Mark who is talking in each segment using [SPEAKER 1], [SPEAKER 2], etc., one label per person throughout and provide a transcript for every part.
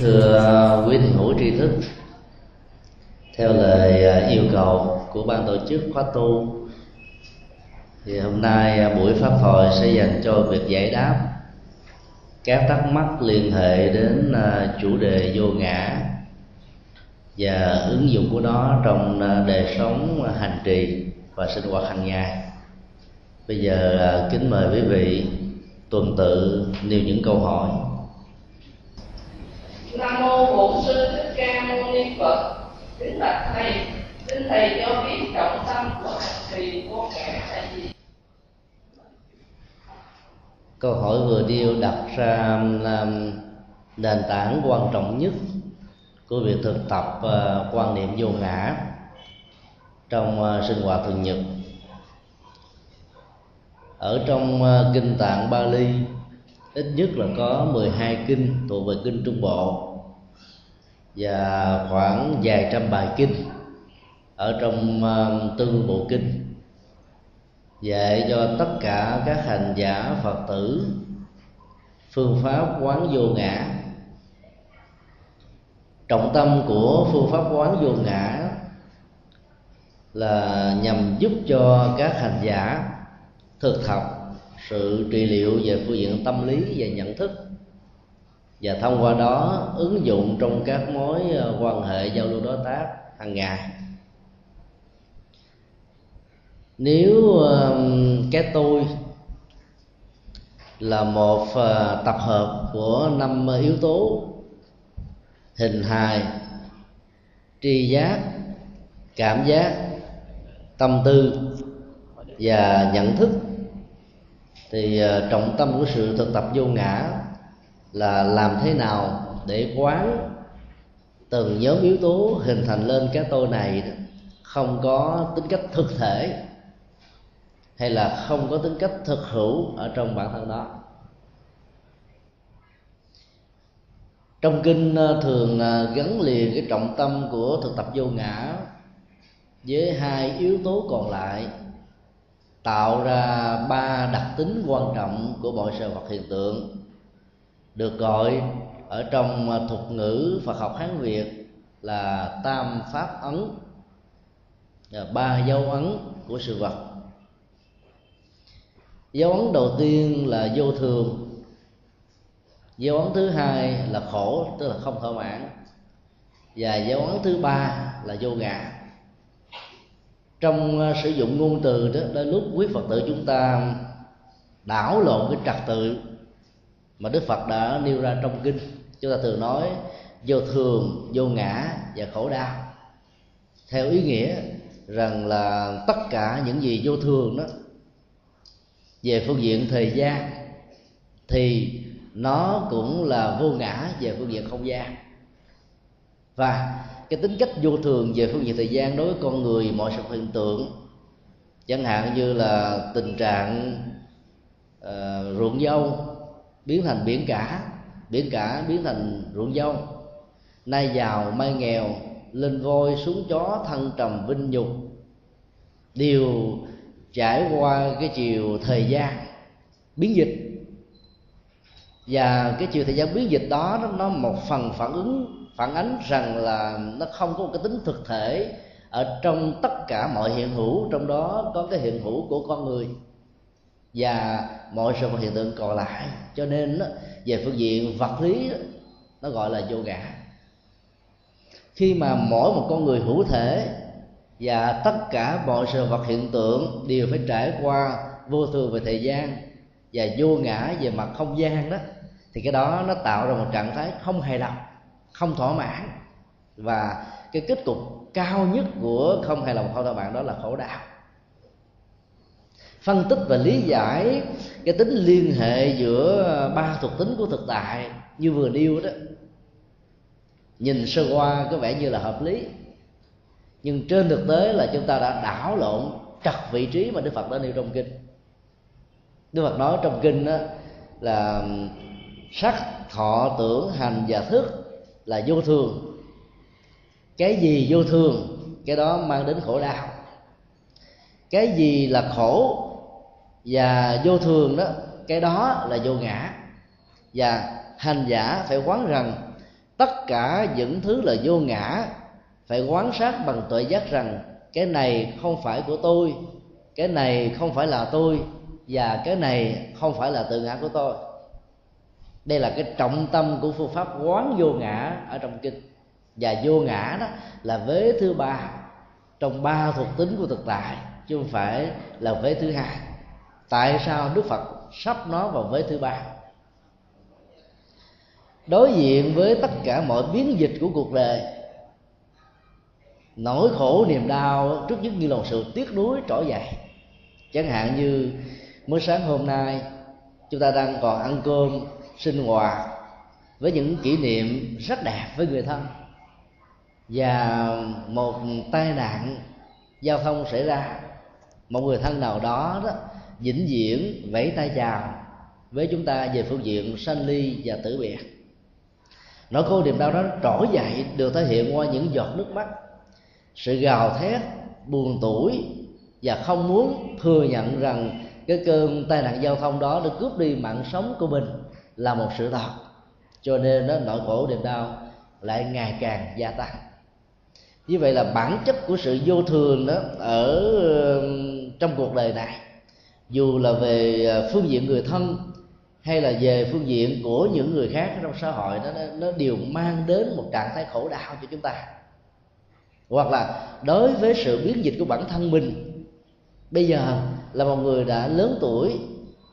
[SPEAKER 1] Thưa uh, quý thiền hữu tri thức, Theo lời uh, yêu cầu của ban tổ chức khóa tu, Thì hôm nay uh, buổi pháp thoại sẽ dành cho việc giải đáp Các thắc mắc liên hệ đến chủ đề vô ngã Và ứng dụng của nó trong đời sống hành trì và sinh hoạt hàng ngày. Bây giờ kính mời quý vị tuần tự nêu những câu hỏi
[SPEAKER 2] nam mô bổn sư thích ca mâu ni phật. Kính bạch thầy xin thầy cho biết trọng tâm của hành trì vô ngã là gì?
[SPEAKER 1] Câu hỏi vừa điêu đặt ra làm nền tảng quan trọng nhất của việc thực tập uh, quan niệm vô ngã trong uh, sinh hoạt thường nhật. Ở trong uh, kinh tạng Bali ít nhất là có 12 kinh thuộc về kinh Trung Bộ và khoảng vài trăm bài kinh ở trong uh, tư bộ kinh dạy cho tất cả các hành giả Phật tử phương pháp quán vô ngã. Trọng tâm của phương pháp quán vô ngã là nhằm giúp cho các hành giả thực tập sự trị liệu về phương diện tâm lý và nhận thức. Và thông qua đó, ứng dụng trong các mối ờ, quan hệ giao lưu đối tác hàng ngày. Nếu cái tôi là một ờ, tập hợp của năm yếu tố hình hài, tri giác, cảm giác, tâm tư và nhận thức thì ờ, trọng tâm của sự thực tập vô ngã là làm thế nào để quán từng nhóm yếu tố hình thành lên cái tôi này không có tính cách thực thể hay là không có tính cách thực hữu ở trong bản thân đó. Trong kinh ờ, thường ờ, gắn liền cái trọng tâm của thực tập vô ngã với hai yếu tố còn lại tạo ra ba đặc tính quan trọng của mọi sự vật hiện tượng, được gọi ở trong thuật ngữ Phật học Hán Việt là tam pháp ấn ba dấu ấn của sự vật. Dấu ấn đầu tiên là vô thường, dấu ấn thứ hai là khổ, tức là không thỏa mãn, và dấu ấn thứ ba là vô ngã trong ờ, sử dụng ngôn từ đó đôi lúc quý phật tử chúng ta đảo lộn cái trật tự mà đức phật đã nêu ra trong kinh, chúng ta thường nói vô thường, vô ngã và khổ đau. Theo ý nghĩa rằng là tất cả những gì vô thường đó, về phương diện thời gian thì nó cũng là vô ngã về phương diện không gian. Và cái tính cách vô thường về phương diện thời gian đối với con người mọi sự hiện tượng. Chẳng hạn như là tình trạng uh, ruộng dâu biến thành biển cả biển cả biến thành ruộng dâu. Nay giàu mai nghèo lên voi xuống chó thân trầm vinh nhục. Đều trải qua cái chiều thời gian biến dịch. Và cái chiều thời gian biến dịch đó nó, nó một phần phản ứng phản ánh rằng là nó không có một cái tính thực thể ở trong tất cả mọi hiện hữu trong đó có cái hiện hữu của con người. Và mọi sự vật hiện tượng còn lại. Cho nên đó, về phương diện vật lý đó, nó gọi là vô ngã. Khi mà mỗi một con người hữu thể và tất cả mọi sự vật hiện tượng đều phải trải qua vô thường về thời gian và vô ngã về mặt không gian đó thì cái đó nó tạo ra một trạng thái không hài lòng không thỏa mãn. Và cái kết cục cao nhất của không hài lòng, không thỏa mãn đó là khổ đau. Phân tích và lý giải cái tính liên hệ giữa ba thuộc tính của thực tại như vừa nêu đó, nhìn sơ qua có vẻ như là hợp lý. Nhưng trên thực tế là chúng ta đã đảo lộn trật vị trí mà đức phật đã nêu trong kinh. Đức phật nói trong kinh đó là, sắc, thọ, tưởng, hành và thức là vô thường. Cái gì vô thường, cái đó mang đến khổ đau. Cái gì là khổ và vô thường đó, cái đó là vô ngã. Và hành giả phải quán rằng tất cả những thứ là vô ngã phải quán sát bằng tuệ giác rằng cái này không phải của tôi, cái này không phải là tôi và cái này không phải là tự ngã của tôi đây là cái trọng tâm của phương pháp quán vô ngã ở trong kinh. Và vô ngã đó là vế thứ ba. Trong ba thuộc tính của thực tại, chứ không phải là vế thứ hai. Tại sao đức phật sắp nó vào vế thứ ba? Đối diện với tất cả mọi biến dịch của cuộc đời, nỗi khổ niềm đau trước nhất như là một sự tiếc nuối trỗi dậy. Chẳng hạn như, mới sáng hôm nay, chúng ta đang còn ăn cơm sinh hoạt với những kỷ niệm rất đẹp với người thân. Và một tai nạn giao thông xảy ra, một người thân nào đó đó vĩnh viễn vẫy tay chào với chúng ta về phương diện sanh ly và tử biệt. Nỗi khổ niềm đau đó trỗi dậy được thể hiện qua những giọt nước mắt, sự gào thét, buồn tuổi và không muốn thừa nhận rằng cái cơn tai nạn giao thông đó đã cướp đi mạng sống của mình là một sự thật. Cho nên nó nỗi khổ niềm đau lại ngày càng gia tăng. Như vậy là bản chất của sự vô thường đó ở trong cuộc đời này, dù là về ờ, phương diện người thân hay là về phương diện của những người khác trong xã hội, nó nó đều mang đến một trạng thái khổ đau cho chúng ta. Hoặc là đối với sự biến dịch của bản thân mình, bây giờ là một người đã lớn tuổi,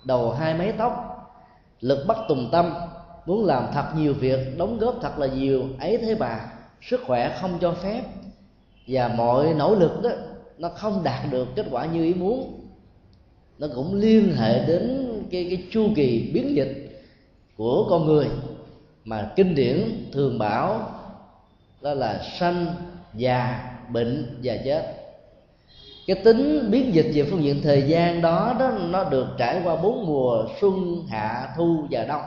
[SPEAKER 1] đầu hai mấy tóc lực bất tùng tâm, muốn làm thật nhiều việc, đóng góp thật là nhiều, ấy thế bà, sức khỏe không cho phép. Và mọi nỗ lực đó nó không đạt được kết quả như ý muốn. Nó cũng liên hệ đến cái cái chu kỳ biến dịch của con người. Mà kinh điển thường bảo đó là sanh, già, bệnh và chết cái tính biến dịch về phương diện thời gian đó đó nó được trải qua bốn mùa xuân hạ thu và đông.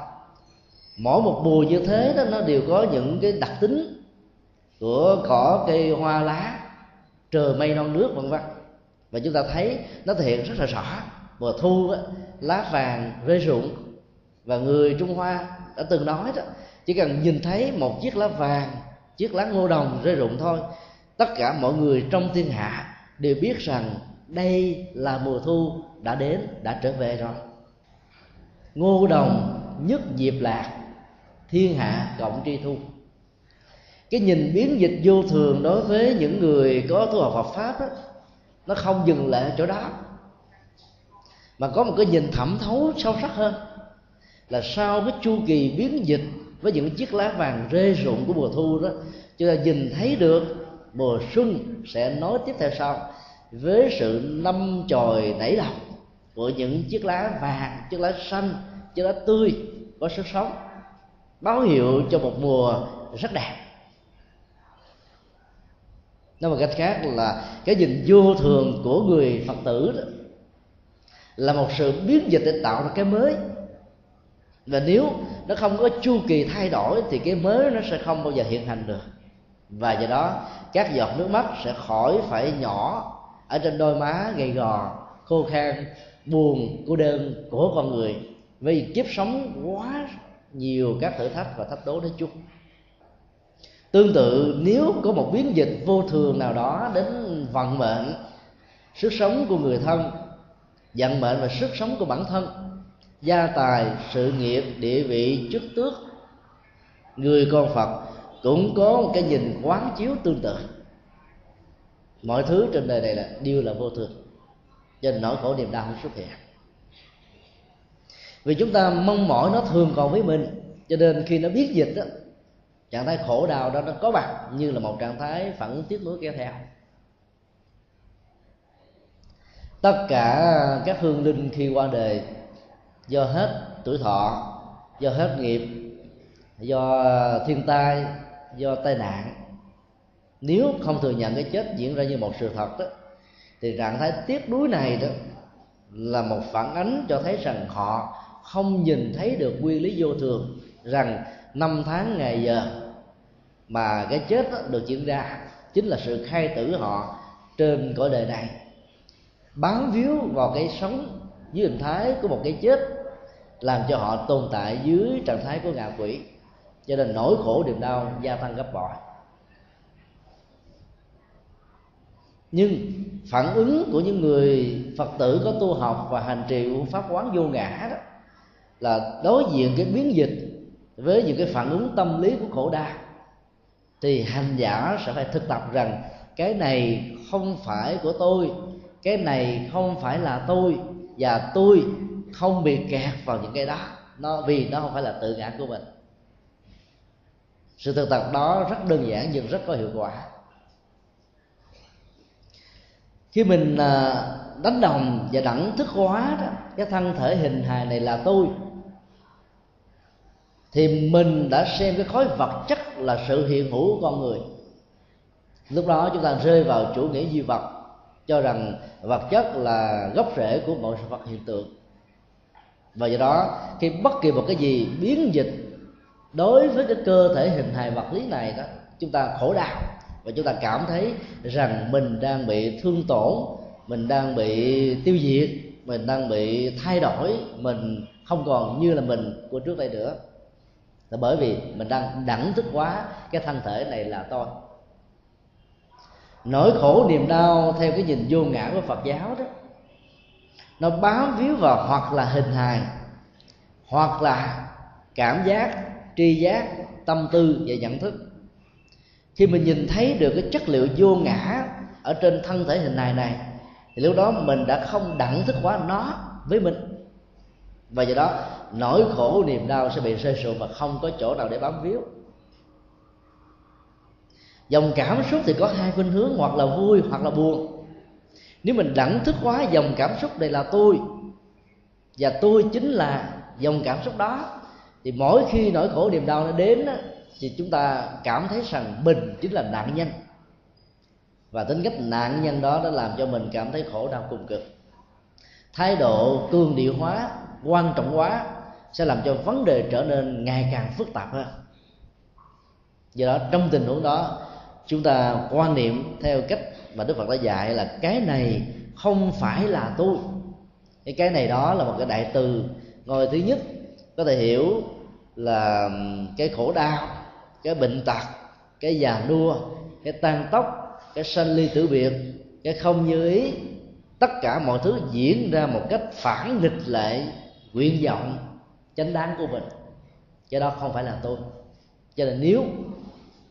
[SPEAKER 1] Mỗi một mùa như thế đó nó đều có những cái đặc tính của cỏ cây hoa lá trời mây non nước vân vân. Và chúng ta thấy nó thể hiện rất là rõ. Mùa thu đó, lá vàng rơi rụng và người trung hoa đã từng nói đó chỉ cần nhìn thấy một chiếc lá vàng chiếc lá ngô đồng rơi rụng thôi tất cả mọi người trong thiên hạ đều biết rằng đây là mùa thu đã đến đã trở về rồi. Ngô đồng nhất diệp lạc thiên hạ cộng tri thu. Cái nhìn biến dịch vô thường đối với những người có tu học Phật pháp đó, nó không dừng lại ở chỗ đó mà có một cái nhìn thẩm thấu sâu sắc hơn là sau cái chu kỳ biến dịch với những chiếc lá vàng rơi rụng của mùa thu đó chúng ta nhìn thấy được mùa xuân sẽ nói tiếp theo sau. Với sự năm tròi nảy lọc của những chiếc lá vàng, chiếc lá xanh, chiếc lá tươi có sức sống, báo hiệu cho một mùa rất đẹp. Nói một cách khác là cái nhìn vô thường của người phật tử đó là một sự biến dịch để tạo ra cái mới. Và nếu nó không có chu kỳ thay đổi thì cái mới nó sẽ không bao giờ hiện hành được và do đó, các giọt nước mắt sẽ khỏi phải nhỏ ở trên đôi má gầy gò, khô khan, buồn, cô đơn của con người. Vì kiếp sống quá nhiều các thử thách và thách đố nói chung tương tự, nếu có một biến dịch vô thường nào đó đến vận mệnh, sức sống của người thân, vận mệnh và sức sống của bản thân, gia tài, sự nghiệp, địa vị, chức tước, người con phật cũng có một cái nhìn quán chiếu tương tự. Mọi thứ trên đời này là đều là vô thường. Cho nên nỗi khổ niềm đau không xuất hiện. Vì chúng ta mong mỏi nó thường còn với mình, cho nên khi nó biết dịch đó trạng thái khổ đau đó nó có mặt như là một trạng thái phản ứng tiếp nối kéo theo. Tất cả các hương linh khi qua đời, do hết tuổi thọ, do hết nghiệp, do thiên tai do tai nạn. Nếu không thừa nhận cái chết diễn ra như một sự thật đó, thì trạng thái tiếc nuối này đó là một phản ánh cho thấy rằng họ không nhìn thấy được nguyên lý vô thường rằng năm tháng ngày giờ mà cái chết đó được diễn ra chính là sự khai tử họ trên cõi đời này. Bám víu vào cái sống dưới hình thái của một cái chết làm cho họ tồn tại dưới trạng thái của ngạ quỷ cho nên nỗi khổ, niềm đau gia tăng gấp bội. Nhưng phản ứng của những người phật tử có tu học và hành trì của pháp quán vô ngã đó là đối diện cái biến dịch với những cái phản ứng tâm lý của khổ đau, thì hành giả sẽ phải thực tập rằng cái này không phải của tôi, cái này không phải là tôi, và tôi không bị kẹt vào những cái đó. Nó, vì nó không phải là tự ngã của mình sự thực tập đó rất đơn giản nhưng rất có hiệu quả. Khi mình à, đánh đồng và đẳng thức hóa đó, cái thân thể hình hài này là tôi, thì mình đã xem cái khối vật chất là sự hiện hữu của con người. Lúc đó chúng ta rơi vào chủ nghĩa duy vật, cho rằng vật chất là gốc rễ của mọi sự vật hiện tượng. Và do đó, khi bất kỳ một cái gì biến dịch đối với cái cơ thể hình hài vật lý này đó, chúng ta khổ đau và chúng ta cảm thấy rằng mình đang bị thương tổn, mình đang bị tiêu diệt, mình đang bị thay đổi, mình không còn như là mình của trước đây nữa. Là bởi vì mình đang đẳng thức quá, cái thân thể này là tôi. Nỗi khổ niềm đau theo cái nhìn vô ngã của phật giáo đó, nó bám víu vào hoặc là hình hài, hoặc là cảm giác tri giác, tâm tư và nhận thức. Khi mình nhìn thấy được cái chất liệu vô ngã ở trên thân thể hình này này, thì lúc đó mình đã không đẳng thức hóa nó với mình. Và do đó, nỗi khổ, niềm đau sẽ bị rơi sụp và không có chỗ nào để bám víu. Dòng cảm xúc thì có hai khuynh hướng, hoặc là vui hoặc là buồn. Nếu mình đẳng thức hóa dòng cảm xúc này là tôi, và tôi chính là dòng cảm xúc đó thì mỗi khi nỗi khổ niềm đau nó đến thì chúng ta cảm thấy rằng mình chính là nạn nhân. Và tính cách nạn nhân đó đã làm cho mình cảm thấy khổ đau cùng cực. Thái độ cương điệu hóa, quan trọng hóa sẽ làm cho vấn đề trở nên ngày càng phức tạp hơn. Do đó, trong tình huống đó, chúng ta quan niệm theo cách mà đức phật đã dạy là cái này không phải là tôi. Cái cái này đó là một cái đại từ ngồi thứ nhất có thể hiểu là cái khổ đau cái bệnh tật cái già nua cái tan tóc cái sanh ly tử biệt cái không như ý. Tất cả mọi thứ diễn ra một cách phản nghịch lệ, nguyện vọng chánh đáng của mình. Cái đó không phải là tôi. Cho nên nếu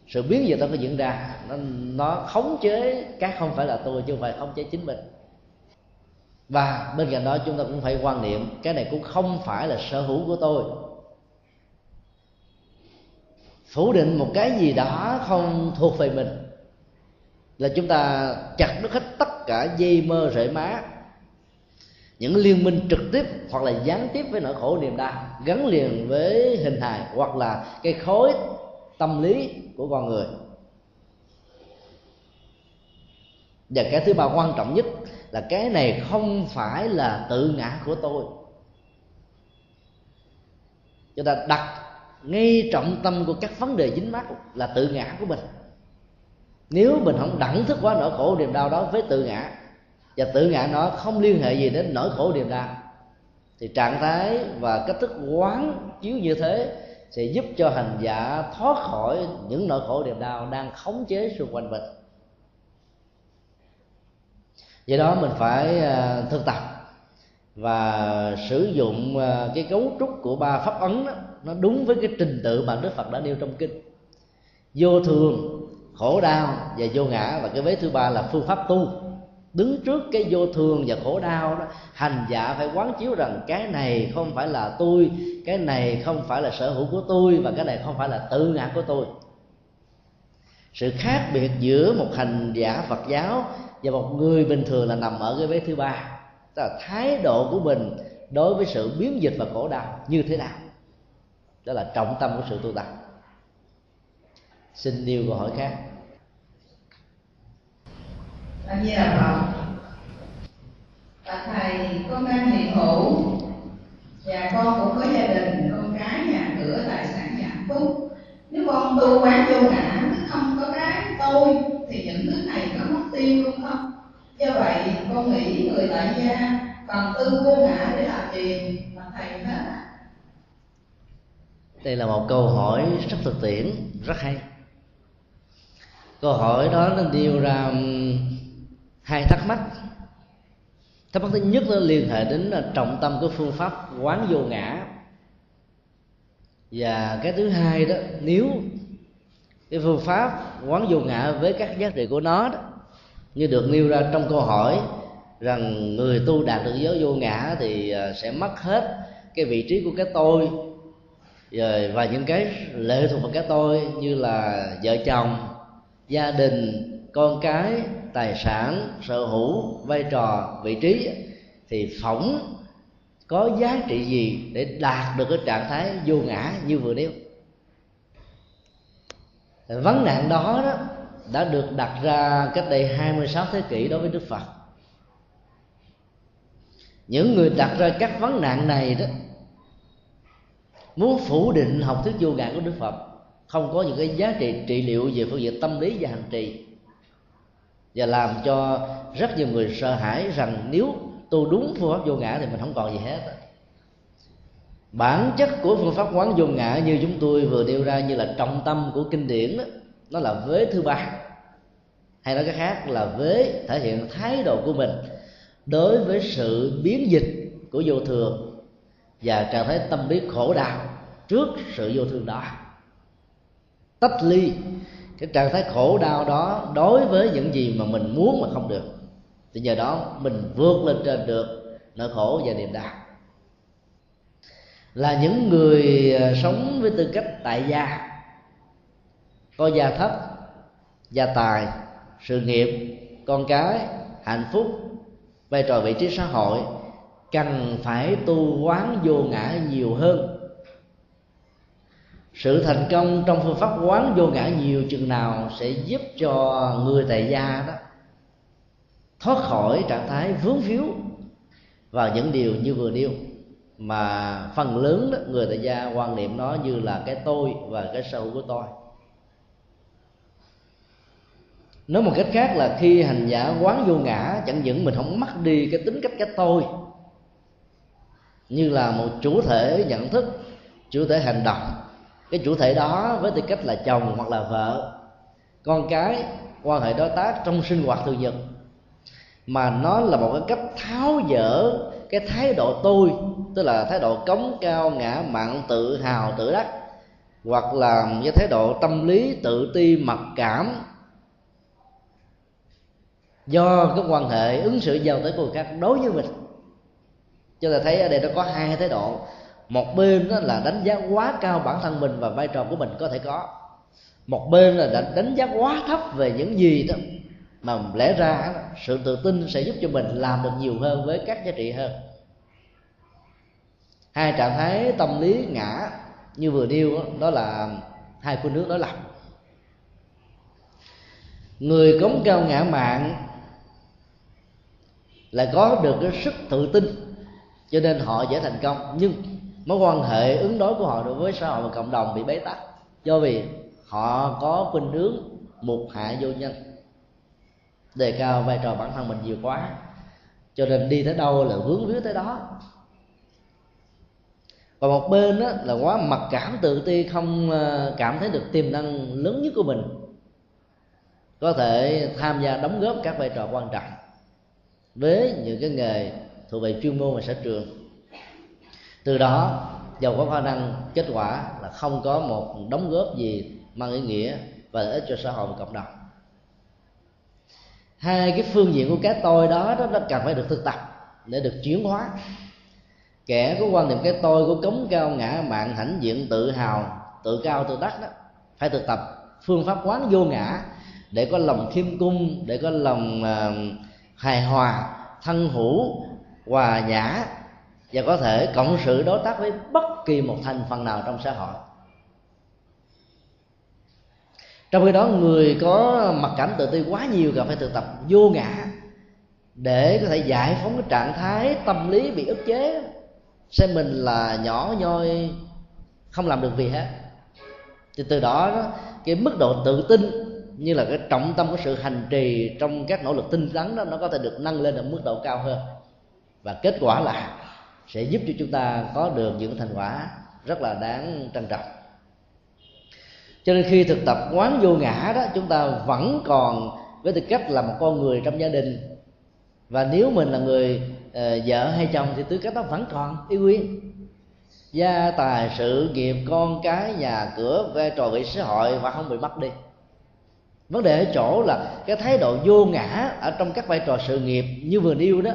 [SPEAKER 1] sự biến về tôi có diễn ra nó, nó khống chế cái không phải là tôi chứ không phải khống chế chính mình. Và bên cạnh đó chúng ta cũng phải quan niệm cái này cũng không phải là sở hữu của tôi phủ định một cái gì đó không thuộc về mình, là chúng ta chặt đứt hết tất cả dây mơ rễ má, những liên minh trực tiếp hoặc là gián tiếp với nỗi khổ niềm đau gắn liền với hình hài hoặc là cái khối tâm lý của con người. Và cái thứ ba quan trọng nhất là cái này không phải là tự ngã của tôi. Chúng ta đặt ngay trọng tâm của các vấn đề dính mắc là tự ngã của mình. Nếu mình không đẳng thức quá nỗi khổ niềm đau đó với tự ngã và tự ngã nó không liên hệ gì đến nỗi khổ niềm đau thì trạng thái và cách thức quán chiếu như thế sẽ giúp cho hành giả thoát khỏi những nỗi khổ niềm đau đang khống chế xung quanh mình. Do đó mình phải à, thực tập và sử dụng à, cái cấu trúc của ba pháp ấn đó, nó đúng với cái trình tự mà đức phật đã nêu trong kinh. Vô thường, khổ đau và vô ngã. Và cái vế thứ ba là phương pháp tu. Đứng trước cái vô thường và khổ đau đó, hành giả phải quán chiếu rằng cái này không phải là tôi, cái này không phải là sở hữu của tôi, và cái này không phải là tự ngã của tôi. Sự khác biệt giữa một hành giả phật giáo và một người bình thường là nằm ở cái vế thứ ba. Tức là thái độ của mình đối với sự biến dịch và khổ đau như thế nào? Đó là trọng tâm của sự tu tập. Xin nêu câu hỏi khác.
[SPEAKER 3] A di đà phật, bạch thầy con đang hiện hữu và con cũng có gia đình, con cái, nhà cửa, tài sản hạnh phúc. Nếu con tu quán vô ngã, không có cái tôi, thì những thứ này có mất tiêu luôn không do vậy, con nghĩ người tại gia cần tư vô ngã để làm gì? Mà thầy hết
[SPEAKER 1] đây là một câu hỏi rất thực tiễn, rất hay. Câu hỏi đó nó nêu ra hai thắc mắc. Thắc mắc thứ nhất nó liên hệ đến ờ, trọng tâm của phương pháp quán vô ngã. Và cái thứ hai đó, nếu cái phương pháp quán vô ngã với các giá trị của nó đó, như được nêu ra trong câu hỏi rằng người tu đạt được giới vô ngã thì ờ, sẽ mất hết cái vị trí của cái tôi rồi và những cái lệ thuộc vào cái tôi như là vợ chồng gia đình con cái tài sản sở hữu vai trò vị trí thì phỏng có giá trị gì để đạt được cái trạng thái vô ngã như vừa nêu. Vấn nạn đó, đó đã được đặt ra cách đây 26 thế kỷ đối với Đức Phật. Những người đặt ra các vấn nạn này đó muốn phủ định học thuyết vô ngã của Đức Phật, không có những cái giá trị trị liệu về phương diện tâm lý và hành trì. Và làm cho rất nhiều người sợ hãi rằng nếu tu đúng phương pháp vô ngã thì mình không còn gì hết. Bản chất của phương pháp quán vô ngã như chúng tôi vừa nêu ra như là trọng tâm của kinh điển đó, nó là vế thứ ba. Hay nói cái khác là vế thể hiện thái độ của mình đối với sự biến dịch của vô thường và trạng thái tâm lý khổ đau trước sự vô thường đó. Tách ly, cái trạng thái khổ đau đó đối với những gì mà mình muốn mà không được, thì nhờ đó mình vượt lên trên được nỗi khổ và niềm đau. Là những người à, sống với tư cách tại gia có gia thất, gia tài, sự nghiệp, con cái, hạnh phúc, vai trò vị trí xã hội cần phải tu quán vô ngã nhiều hơn. Sự thành công trong phương pháp quán vô ngã nhiều chừng nào sẽ giúp cho người tại gia đó thoát khỏi trạng thái vướng víu vào những điều như vừa nêu. Mà phần lớn đó, người tại gia quan niệm nó như là cái tôi và cái sâu của tôi. Nói một cách khác là khi hành giả quán vô ngã chẳng những mình không mất đi cái tính cách cái tôi như là một chủ thể nhận thức, chủ thể hành động. Cái chủ thể đó với tư cách là chồng hoặc là vợ, con cái, quan hệ đối tác trong sinh hoạt thường nhật. Mà nó là một cái cách tháo dỡ cái thái độ tôi tức là thái độ cống cao, ngã mạn, tự hào, tự đắc, hoặc là cái thái độ tâm lý, tự ti, mặc cảm. Do cái quan hệ ứng xử giao tới của người khác đối với mình cho ta thấy ở đây nó có hai thái độ. Một bên đó là đánh giá quá cao bản thân mình và vai trò của mình có thể có. Một bên là đánh giá quá thấp về những gì đó mà lẽ ra sự tự tin sẽ giúp cho mình làm được nhiều hơn với các giá trị hơn. Hai trạng thái tâm lý ngã như vừa nêu đó là hai phương nước đối lập. Người cống cao ngã mạng lại có được cái sức tự tin cho nên họ dễ thành công. Nhưng mối quan hệ ứng đối của họ đối với xã hội và cộng đồng bị bế tắc. Do vì họ có khuynh hướng một hạ vô nhân, đề cao vai trò bản thân mình nhiều quá. Cho nên đi tới đâu là vướng víu tới đó. Và một bên đó là quá mặc cảm, tự ti, không ờ, cảm thấy được tiềm năng lớn nhất của mình. Có thể tham gia đóng góp các vai trò quan trọng với những cái nghề thuộc về chuyên môn và sở trường. Từ đó giàu có khả năng kết quả là không có một đóng góp gì mang ý nghĩa và lợi ích cho xã hội và cộng đồng. Hai cái phương diện của cái tôi đó đó nó cần phải được thực tập để được chuyển hóa. Kẻ có quan niệm cái tôi của cống cao ngã mạng hãnh diện tự hào tự cao tự đắc đó phải thực tập phương pháp quán vô ngã để có lòng khiêm cung để có lòng uh, hài hòa thân hữu hòa nhã và có thể cộng sự đối tác với bất kỳ một thành phần nào trong xã hội. Trong khi đó người có mặc cảm tự ti quá nhiều cần phải thực tập vô ngã để có thể giải phóng cái trạng thái tâm lý bị ức chế xem mình là nhỏ nhoi không làm được gì hết. Thì từ đó, đó cái mức độ tự tin như là cái trọng tâm của sự hành trì trong các nỗ lực tinh tấn đó nó có thể được nâng lên ở mức độ cao hơn và kết quả là sẽ giúp cho chúng ta có được những thành quả rất là đáng trân trọng. Cho nên khi thực tập quán vô ngã đó chúng ta vẫn còn với tư cách là một con người trong gia đình. Và nếu mình là người uh, vợ hay chồng thì tư cách đó vẫn còn y nguyên gia tài sự nghiệp con cái nhà cửa vai trò vị xã hội và không bị mất đi. Vấn đề ở chỗ là cái thái độ vô ngã ở trong các vai trò sự nghiệp như vừa nêu đó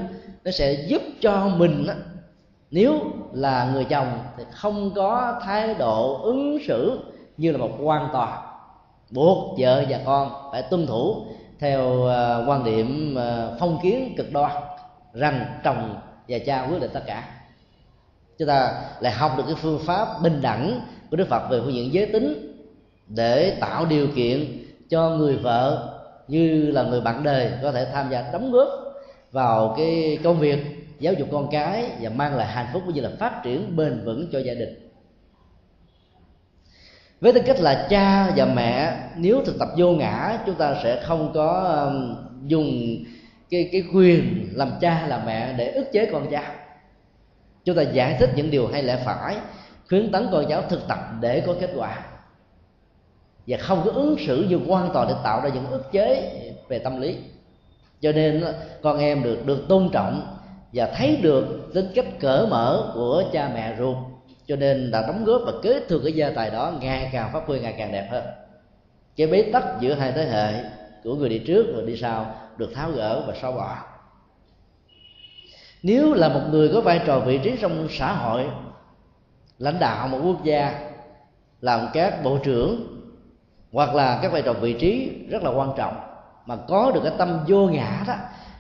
[SPEAKER 1] nó sẽ giúp cho mình đó, nếu là người chồng thì không có thái độ ứng xử như là một quan tòa. Buộc vợ và con phải tuân thủ theo ờ, quan điểm ờ, phong kiến cực đoan rằng chồng và cha quyết định tất cả. Chúng ta lại học được cái phương pháp bình đẳng của đức phật về phương diện giới tính để tạo điều kiện cho người vợ như là người bạn đời có thể tham gia đóng góp vào cái công việc giáo dục con cái và mang lại hạnh phúc cũng như là phát triển bền vững cho gia đình. Với tư cách là cha và mẹ, nếu thực tập vô ngã, chúng ta sẽ không có um, dùng cái cái quyền làm cha, làm mẹ để ức chế con cháu. Chúng ta giải thích những điều hay lẽ phải, khuyến tấn con cháu thực tập để có kết quả. Và không có ứng xử như quan toàn để tạo ra những ức chế về tâm lý cho nên con em được được tôn trọng và thấy được tính cách cởi mở của cha mẹ ruột. Cho nên đã đóng góp và kế thừa cái gia tài đó, ngày càng phát huy, ngày càng đẹp hơn. Cái bế tắc giữa hai thế hệ của người đi trước và đi sau được tháo gỡ và xóa bỏ. Nếu là một người có vai trò vị trí trong xã hội, lãnh đạo một quốc gia, làm các bộ trưởng hoặc là các vai trò vị trí rất là quan trọng mà có được cái tâm vô ngã đó,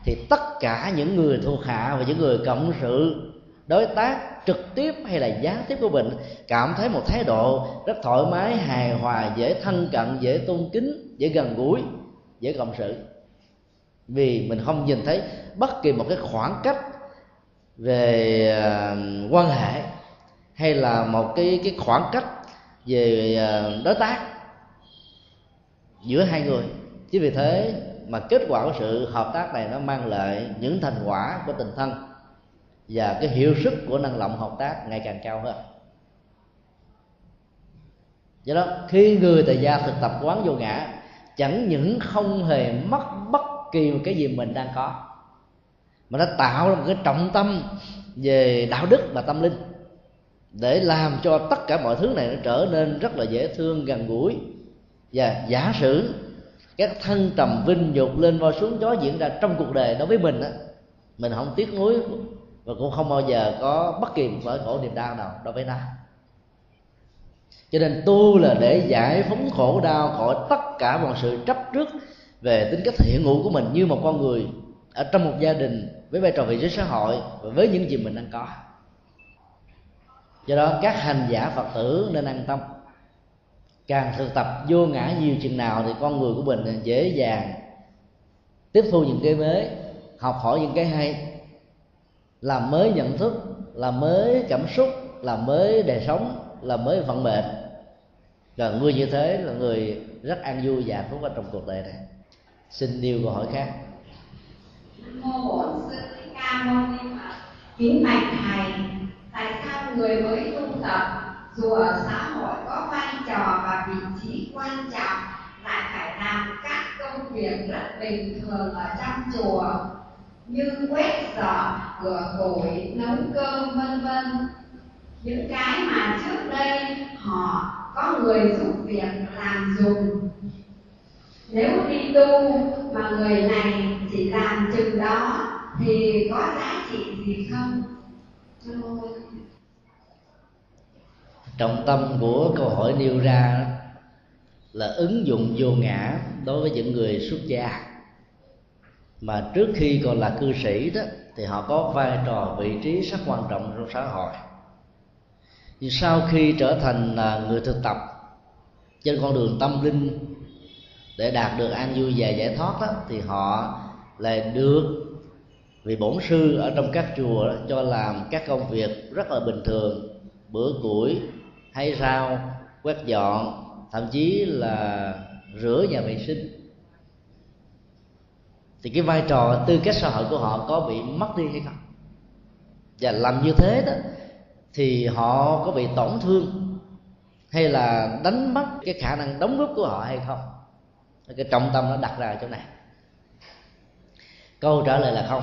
[SPEAKER 1] thì tất cả những người thuộc hạ và những người cộng sự, đối tác trực tiếp hay là gián tiếp của mình, cảm thấy một thái độ rất thoải mái, hài hòa, dễ thân cận, dễ tôn kính, dễ gần gũi, dễ cộng sự. Vì mình không nhìn thấy bất kỳ một cái khoảng cách về à, quan hệ hay là một cái cái khoảng cách về à, đối tác giữa hai người chính vì thế mà kết quả của sự hợp tác này nó mang lại những thành quả của tình thân và cái hiệu suất của năng lượng hợp tác ngày càng cao hơn. Do đó, khi người tại gia thực tập quán vô ngã, chẳng những không hề mất bất kỳ một cái gì mình đang có, mà nó tạo ra một cái trọng tâm về đạo đức và tâm linh để làm cho tất cả mọi thứ này nó trở nên rất là dễ thương, gần gũi và giả sử các thân trầm vinh nhục lên voi xuống chó diễn ra trong cuộc đời đối với mình á, mình không tiếc nuối và cũng không bao giờ có bất kỳ một nỗi khổ niềm đau nào đối với ta cho nên tu là để giải phóng khổ đau khỏi tất cả mọi sự chấp trước về tính cách hiện hữu của mình như một con người ở trong một gia đình, với vai trò vị trí xã hội và với những gì mình đang có. Do đó các hành giả phật tử nên an tâm càng thực tập vô ngã nhiều chừng nào thì con người của mình dễ dàng tiếp thu những cái mới, học hỏi những cái hay làm mới nhận thức làm mới cảm xúc làm mới đời sống làm mới vận mệnh. Và người như thế là người rất an vui và hạnh phúc ở trong cuộc đời này. Xin điều câu hỏi khác.
[SPEAKER 3] Mô bổn sư thích ca mâu ni phật, kính bạch thầy, tại sao người mới tu tập dù ở xã hội có vai trò và vị trí quan trọng, lại phải làm các công việc rất bình thường ở trong chùa, như quét dọn cửa củi, nấu cơm, vân vân. Những cái mà trước đây họ có người giúp việc làm dùng. Nếu đi tu mà người này chỉ làm chừng đó, thì có giá trị gì không?
[SPEAKER 1] Trọng tâm của câu hỏi nêu ra là ứng dụng vô ngã đối với những người xuất gia. Mà trước khi còn là cư sĩ đó thì họ có vai trò vị trí rất quan trọng trong xã hội. Nhưng sau khi trở thành à, người thực tập trên con đường tâm linh để đạt được an vui và giải thoát đó thì họ lại được vị bổn sư ở trong các chùa đó, cho làm các công việc rất là bình thường bữa củi hay rau, quét dọn, thậm chí là rửa nhà vệ sinh. Thì cái vai trò tư cách xã hội của họ có bị mất đi hay không? Và làm như thế đó, thì họ có bị tổn thương hay là đánh mất cái khả năng đóng góp của họ hay không? Cái trọng tâm nó đặt ra ở chỗ này. Câu trả lời là không.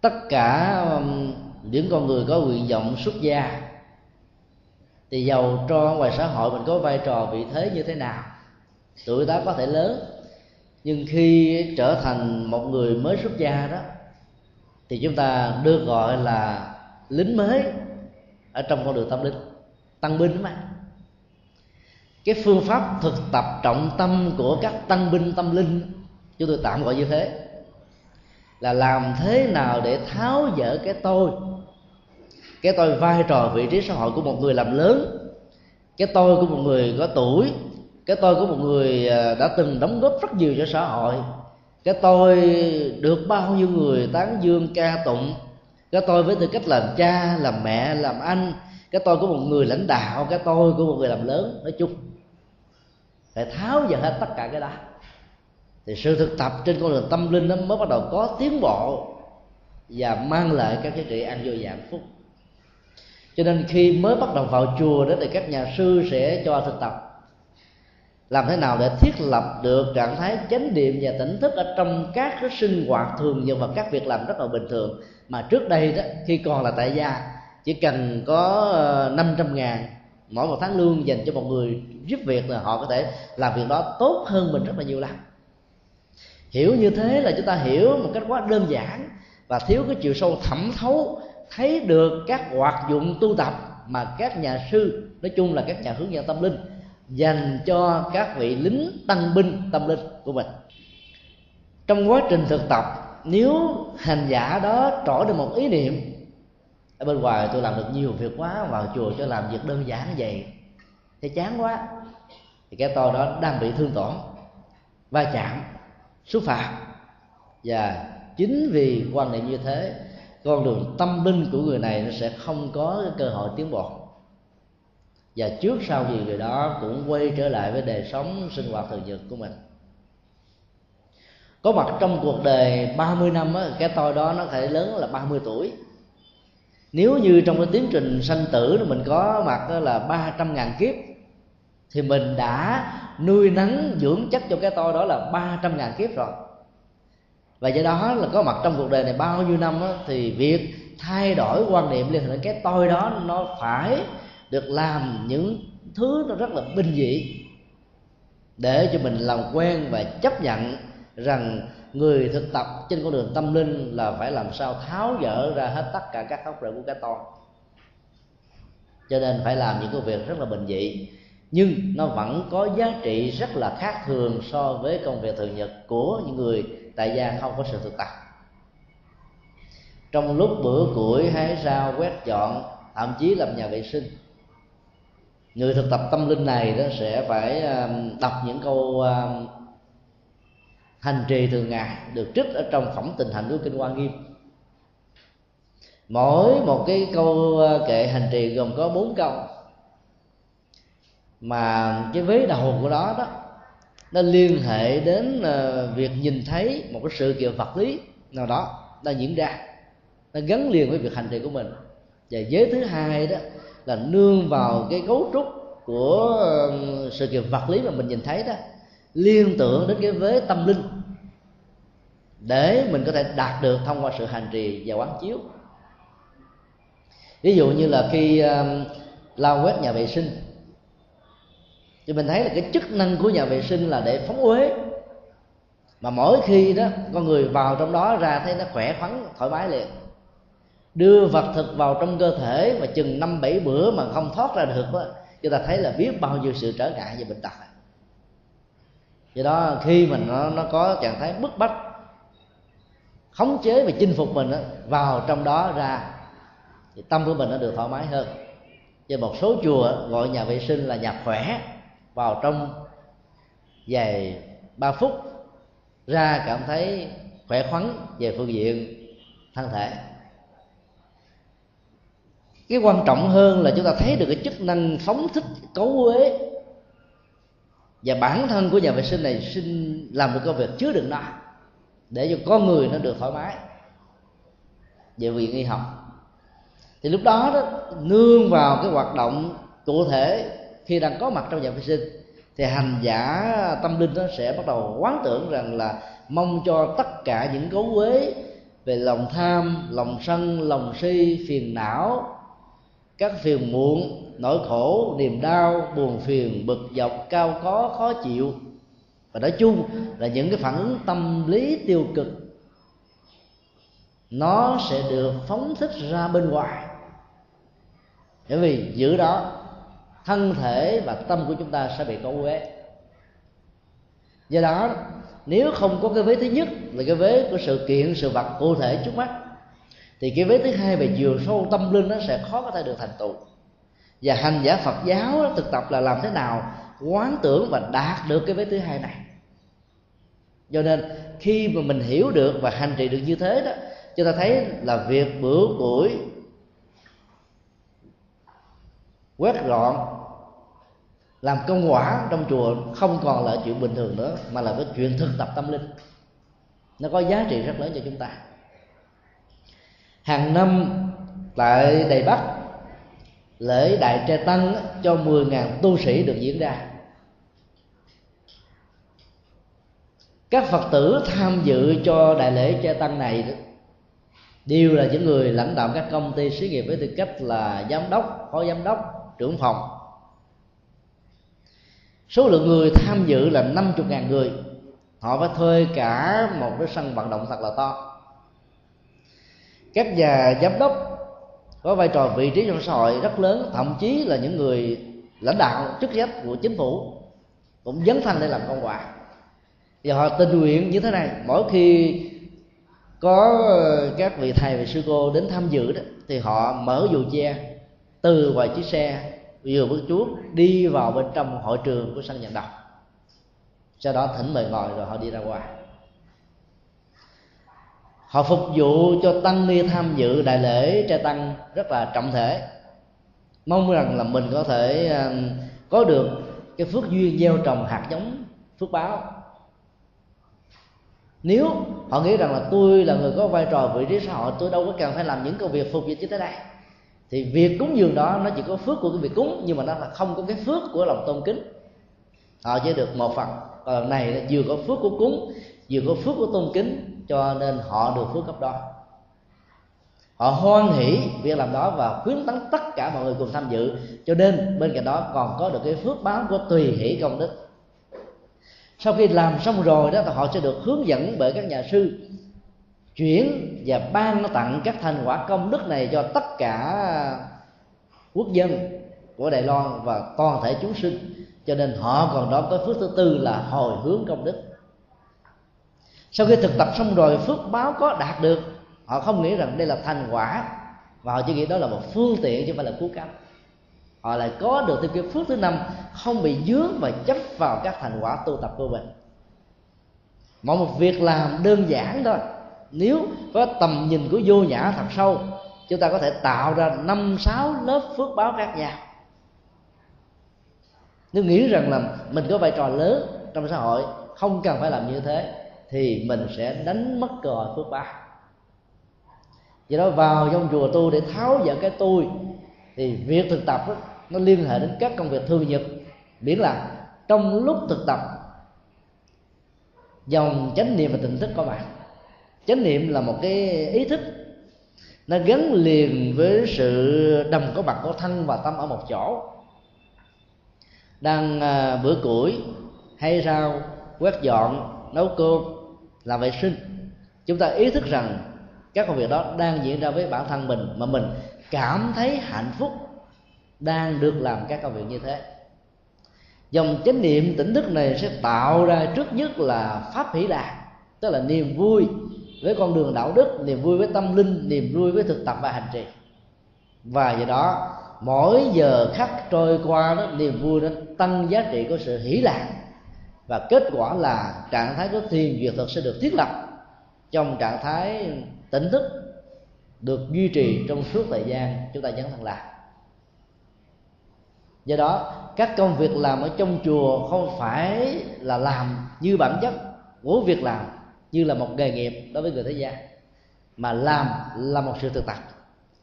[SPEAKER 1] Tất cả những con người có nguyện vọng xuất gia thì giàu cho ngoài xã hội mình có vai trò vị thế như thế nào? Tuổi tác có thể lớn, nhưng khi trở thành một người mới xuất gia đó, thì chúng ta được gọi là lính mới ở trong con đường tâm linh, tăng binh mà. Cái phương pháp thực tập trọng tâm của các tăng binh tâm linh, chúng tôi tạm gọi như thế, là làm thế nào để tháo dỡ cái tôi cái tôi vai trò vị trí xã hội của một người làm lớn. Cái tôi của một người có tuổi. Cái tôi của một người à, đã từng đóng góp rất nhiều cho xã hội. Cái tôi được bao nhiêu người tán dương, ca tụng. Cái tôi với tư cách làm cha làm mẹ làm anh. Cái tôi của một người lãnh đạo. Cái tôi của một người làm lớn. Nói chung, phải tháo dỡ hết tất cả cái đó. Thì sự thực tập trên con đường tâm linh nó mới bắt đầu có tiến bộ và mang lại các giá trị an vui và hạnh phúc cho nên khi mới bắt đầu vào chùa đó thì các nhà sư sẽ cho thực tập. Làm thế nào để thiết lập được trạng thái chánh niệm và tỉnh thức ở trong các cái sinh hoạt thường nhật và các việc làm rất là bình thường? Mà trước đây đó, khi còn là tại gia, chỉ cần có ờ, 500 ngàn mỗi một tháng lương dành cho một người giúp việc là họ có thể làm việc đó tốt hơn mình rất là nhiều lần. Hiểu như thế là chúng ta hiểu một cách quá đơn giản và thiếu cái chiều sâu thẩm thấu thấy được các hoạt dụng tu tập mà các nhà sư, nói chung là các nhà hướng dẫn tâm linh, dành cho các vị lính tăng binh, tâm linh của mình. Trong quá trình thực tập, nếu hành giả đó trỗi được một ý niệm, ở bên ngoài tôi làm được nhiều việc quá, vào chùa cho làm việc đơn giản vậy thì chán quá, thì cái tôi đó đang bị thương tổn, va chạm, xúc phạm. Và chính vì quan niệm như thế con đường tâm linh của người này nó sẽ không có cơ hội tiến bộ. Và trước sau gì người đó cũng quay trở lại với đời sống sinh hoạt thường nhật của mình. Có mặt trong cuộc đời 30 năm á, cái tôi đó nó thể lớn là 30 tuổi. Nếu như trong cái tiến trình sanh tử mình có mặt là 300 ngàn kiếp thì mình đã nuôi nắng dưỡng chất cho cái tôi đó là 300 ngàn kiếp rồi và do đó là có mặt trong cuộc đời này bao nhiêu năm đó, thì việc thay đổi quan niệm liên hệ đến cái tôi đó nó phải được làm những thứ nó rất là bình dị để cho mình làm quen và chấp nhận rằng người thực tập trên con đường tâm linh là phải làm sao tháo dỡ ra hết tất cả các gốc rễ của cái to cho nên phải làm những công việc rất là bình dị nhưng nó vẫn có giá trị rất là khác thường so với công việc thường nhật của những người tại gia không có sự thực tập. Trong lúc bữa củi hái rau quét dọn, thậm chí làm nhà vệ sinh, người thực tập tâm linh này đó sẽ phải um, đọc những câu um, hành trì thường ngày được trích ở trong phẩm tình hạnh của kinh hoa nghiêm. Mỗi một cái câu uh, kệ hành trì gồm có bốn câu. Mà cái vế đầu của đó đó nó liên hệ đến ờ, việc nhìn thấy một cái sự kiện vật lý nào đó đang diễn ra. Nó gắn liền với việc hành trì của mình. Và giới thứ hai đó là nương vào cái cấu trúc của ờ, sự kiện vật lý mà mình nhìn thấy đó, liên tưởng đến cái vế tâm linh để mình có thể đạt được thông qua sự hành trì và quán chiếu. Ví dụ như là khi ờ, lau quét nhà vệ sinh thì mình thấy là cái chức năng của nhà vệ sinh là để phóng uế. Mà mỗi khi đó con người vào trong đó ra thấy nó khỏe khoắn thoải mái liền. Đưa vật thực vào trong cơ thể mà chừng năm bảy bữa mà không thoát ra được đó, chúng ta thấy là biết bao nhiêu sự trở ngại về bệnh tật. Do đó khi mình nó nó có trạng thái bức bách khống chế và chinh phục mình đó, vào trong đó ra thì tâm của mình nó được thoải mái hơn. Cho một số chùa gọi nhà vệ sinh là nhà khỏe vào trong vài ba phút ra cảm thấy khỏe khoắn về phương diện thân thể. Cái quan trọng hơn là chúng ta thấy được cái chức năng phóng thích, cấu uế. Và bản thân của nhà vệ sinh này xin làm được công việc chứa đựng nó, để cho con người nó được thoải mái về viện y học. Thì lúc đó đó, nương vào cái hoạt động cụ thể khi đang có mặt trong nhà vệ sinh, thì hành giả tâm linh nó sẽ bắt đầu quán tưởng rằng là mong cho tất cả những cấu quế về lòng tham, lòng sân, lòng si, phiền não, các phiền muộn, nỗi khổ, niềm đau, buồn phiền, bực dọc, cao có, khó chịu. Và nói chung là những cái phản ứng tâm lý tiêu cực, nó sẽ được phóng thích ra bên ngoài. Bởi vì giữ đó thân thể và tâm của chúng ta sẽ bị câu uế. Do đó, nếu không có cái vế thứ nhất là cái vế của sự kiện, sự vật cụ thể trước mắt, thì cái vế thứ hai về chiều sâu tâm linh nó sẽ khó có thể được thành tựu. Và hành giả Phật giáo thực tập là làm thế nào quán tưởng và đạt được cái vế thứ hai này. Cho nên, khi mà mình hiểu được và hành trì được như thế đó, chúng ta thấy là việc bữa buổi quét gọn, làm công quả trong chùa không còn là chuyện bình thường nữa, mà là cái chuyện thực tập tâm linh. Nó có giá trị rất lớn cho chúng ta. Hàng năm tại Đài Bắc, lễ đại trai tăng cho 10.000 tu sĩ được diễn ra. Các phật tử tham dự cho đại lễ trai tăng này đều là những người lãnh đạo các công ty xí nghiệp với tư cách là giám đốc, phó giám đốc trưởng phòng. Số lượng người tham dự là 50.000 người. Họ phải thuê cả một cái sân vận động thật là to. Các nhà giám đốc có vai trò vị trí trong xã hội rất lớn, thậm chí là những người lãnh đạo, chức trách của chính phủ cũng dấn thân để làm công quả và họ tình nguyện như thế này. Mỗi khi có các vị thầy và sư cô đến tham dự đó, thì họ mở dù che từ ngoài chiếc xe, vừa bước chuốt đi vào bên trong hội trường của sân vận động. Sau đó thỉnh mời ngồi rồi họ đi ra ngoài. Họ phục vụ cho tăng ni tham dự đại lễ trai tăng rất là trọng thể. Mong rằng là mình có thể um, có được cái phước duyên gieo trồng hạt giống, phước báo. Nếu họ nghĩ rằng là tôi là người có vai trò vị trí xã hội, tôi đâu có cần phải làm những công việc phục vụ như thế này thì việc cúng dường đó, nó chỉ có phước của cái việc cúng, nhưng mà nó là không có cái phước của lòng tôn kính. Họ chỉ được một phần. Còn lần này vừa có phước của cúng, vừa có phước của tôn kính, cho nên họ được phước cấp đó. Họ hoan hỷ việc làm đó và khuyến tấn tất cả mọi người cùng tham dự. Cho nên bên cạnh đó còn có được cái phước báo của tùy hỷ công đức. Sau khi làm xong rồi đó, thì họ sẽ được hướng dẫn bởi các nhà sư chuyển và ban nó tặng các thành quả công đức này cho tất cả quốc dân của Đài Loan và toàn thể chúng sinh. Cho nên họ còn đó có phước thứ tư là hồi hướng công đức. Sau khi thực tập xong rồi, phước báo có đạt được, họ không nghĩ rằng đây là thành quả và họ chỉ nghĩ đó là một phương tiện chứ không phải là cứu cánh. Họ lại có được thêm cái phước thứ năm, không bị dướng và chấp vào các thành quả tu tập của mình. Mọi một việc làm đơn giản thôi nếu có tầm nhìn của vô nhã thật sâu chúng ta có thể tạo ra năm sáu lớp phước báo khác nhau. Nếu nghĩ rằng là mình có vai trò lớn trong xã hội không cần phải làm như thế thì mình sẽ đánh mất cơ hội phước báo. Do đó vào trong chùa tu để tháo dỡ cái tôi thì việc thực tập đó, nó liên hệ đến các công việc thường nhật. Miễn là trong lúc thực tập dòng chánh niệm và tỉnh thức có mặt chánh niệm là một cái ý thức. Nó gắn liền với sự đồng có mặt của thân và tâm ở một chỗ. Đang à, bữa củi hay rau, quét dọn, nấu cơm làm vệ sinh. Chúng ta ý thức rằng các công việc đó đang diễn ra với bản thân mình mà mình cảm thấy hạnh phúc đang được làm các công việc như thế. Dòng chánh niệm tỉnh thức này sẽ tạo ra trước nhất là pháp hỷ lạc, tức là niềm vui với con đường đạo đức, niềm vui với tâm linh, niềm vui với thực tập và hành trì. Và do đó, mỗi giờ khắc trôi qua đó, niềm vui nó tăng giá trị của sự hỷ lạc. Và kết quả là trạng thái của thiền duyệt thực sẽ được thiết lập trong trạng thái tỉnh thức, được duy trì trong suốt thời gian chúng ta nhắn thân là do đó, các công việc làm ở trong chùa không phải là làm như bản chất của việc làm như là một nghề nghiệp đối với người thế gian mà làm là một sự thực tập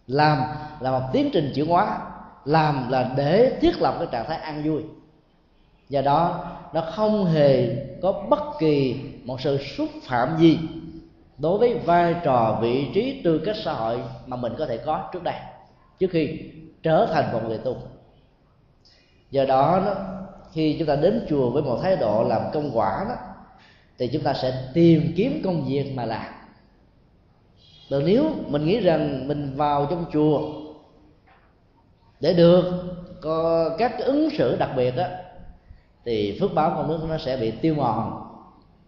[SPEAKER 1] làm là một tiến trình chuyển hóa làm là để thiết lập cái trạng thái an vui. Do đó nó không hề có bất kỳ một sự xúc phạm gì đối với vai trò vị trí tư cách xã hội mà mình có thể có trước đây trước khi trở thành một người tu. Do đó, đó khi chúng ta đến chùa với một thái độ làm công quả đó thì chúng ta sẽ tìm kiếm công việc mà làm. Còn nếu mình nghĩ rằng mình vào trong chùa để được có các ứng xử đặc biệt đó thì phước báo con nước nó sẽ bị tiêu mòn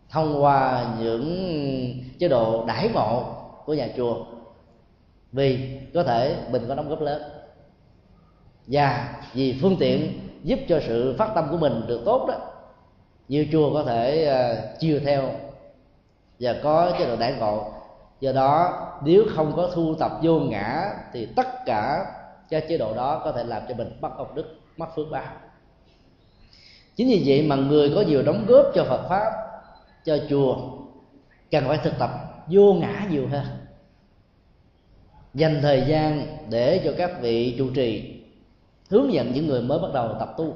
[SPEAKER 1] thông qua những chế độ đãi ngộ của nhà chùa. Vì có thể mình có đóng góp lớn. Và vì phương tiện giúp cho sự phát tâm của mình được tốt đó nhiều chùa có thể à, uh, chiều theo và có chế độ đại ngộ. Do đó nếu không có thu tập vô ngã thì tất cả các chế độ đó có thể làm cho mình mất công đức mất phước báo chính vì vậy mà người có nhiều đóng góp cho phật pháp cho chùa cần phải thực tập vô ngã nhiều hơn. Dành thời gian để cho các vị trụ trì hướng dẫn những người mới bắt đầu tập tu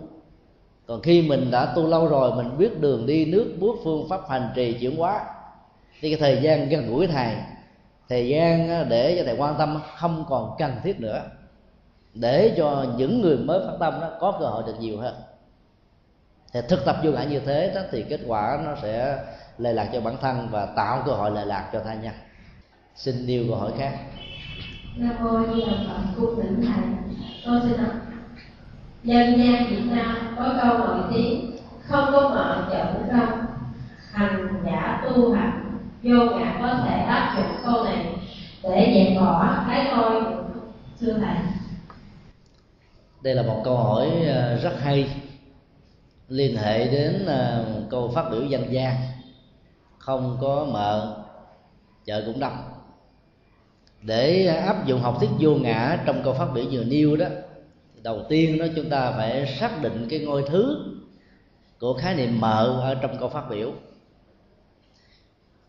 [SPEAKER 1] còn khi mình đã tu lâu rồi, mình biết đường đi, nước, bước, phương pháp hành trì chuyển hóa. Thì cái thời gian gần gũi thầy, thời gian để cho thầy quan tâm không còn cần thiết nữa. Để cho những người mới phát tâm đó có cơ hội được nhiều hơn. Thì thực tập vô ngã như thế đó, thì kết quả nó sẽ lệ lạc cho bản thân và tạo cơ hội lệ lạc cho tha nhân xin nêu câu hỏi khác.
[SPEAKER 4] Nam mô di đà phật, cung thỉnh thầy. Tôi xin đọc dân gian việt nam có câu nổi tiếng không có mở chợ không đông hành giả tu hành. Vô ngã có thể áp dụng câu này để dẹp bỏ cái tôi. Thưa thầy.
[SPEAKER 1] Đây là một câu hỏi ờ, rất hay. Liên hệ đến ờ, câu phát biểu dân gian. Không có mợ, chợ cũng đông. Để áp dụng học thuyết vô ngã trong câu phát biểu vừa nêu đó đầu tiên đó chúng ta phải xác định cái ngôi thứ của khái niệm mợ ở trong câu phát biểu.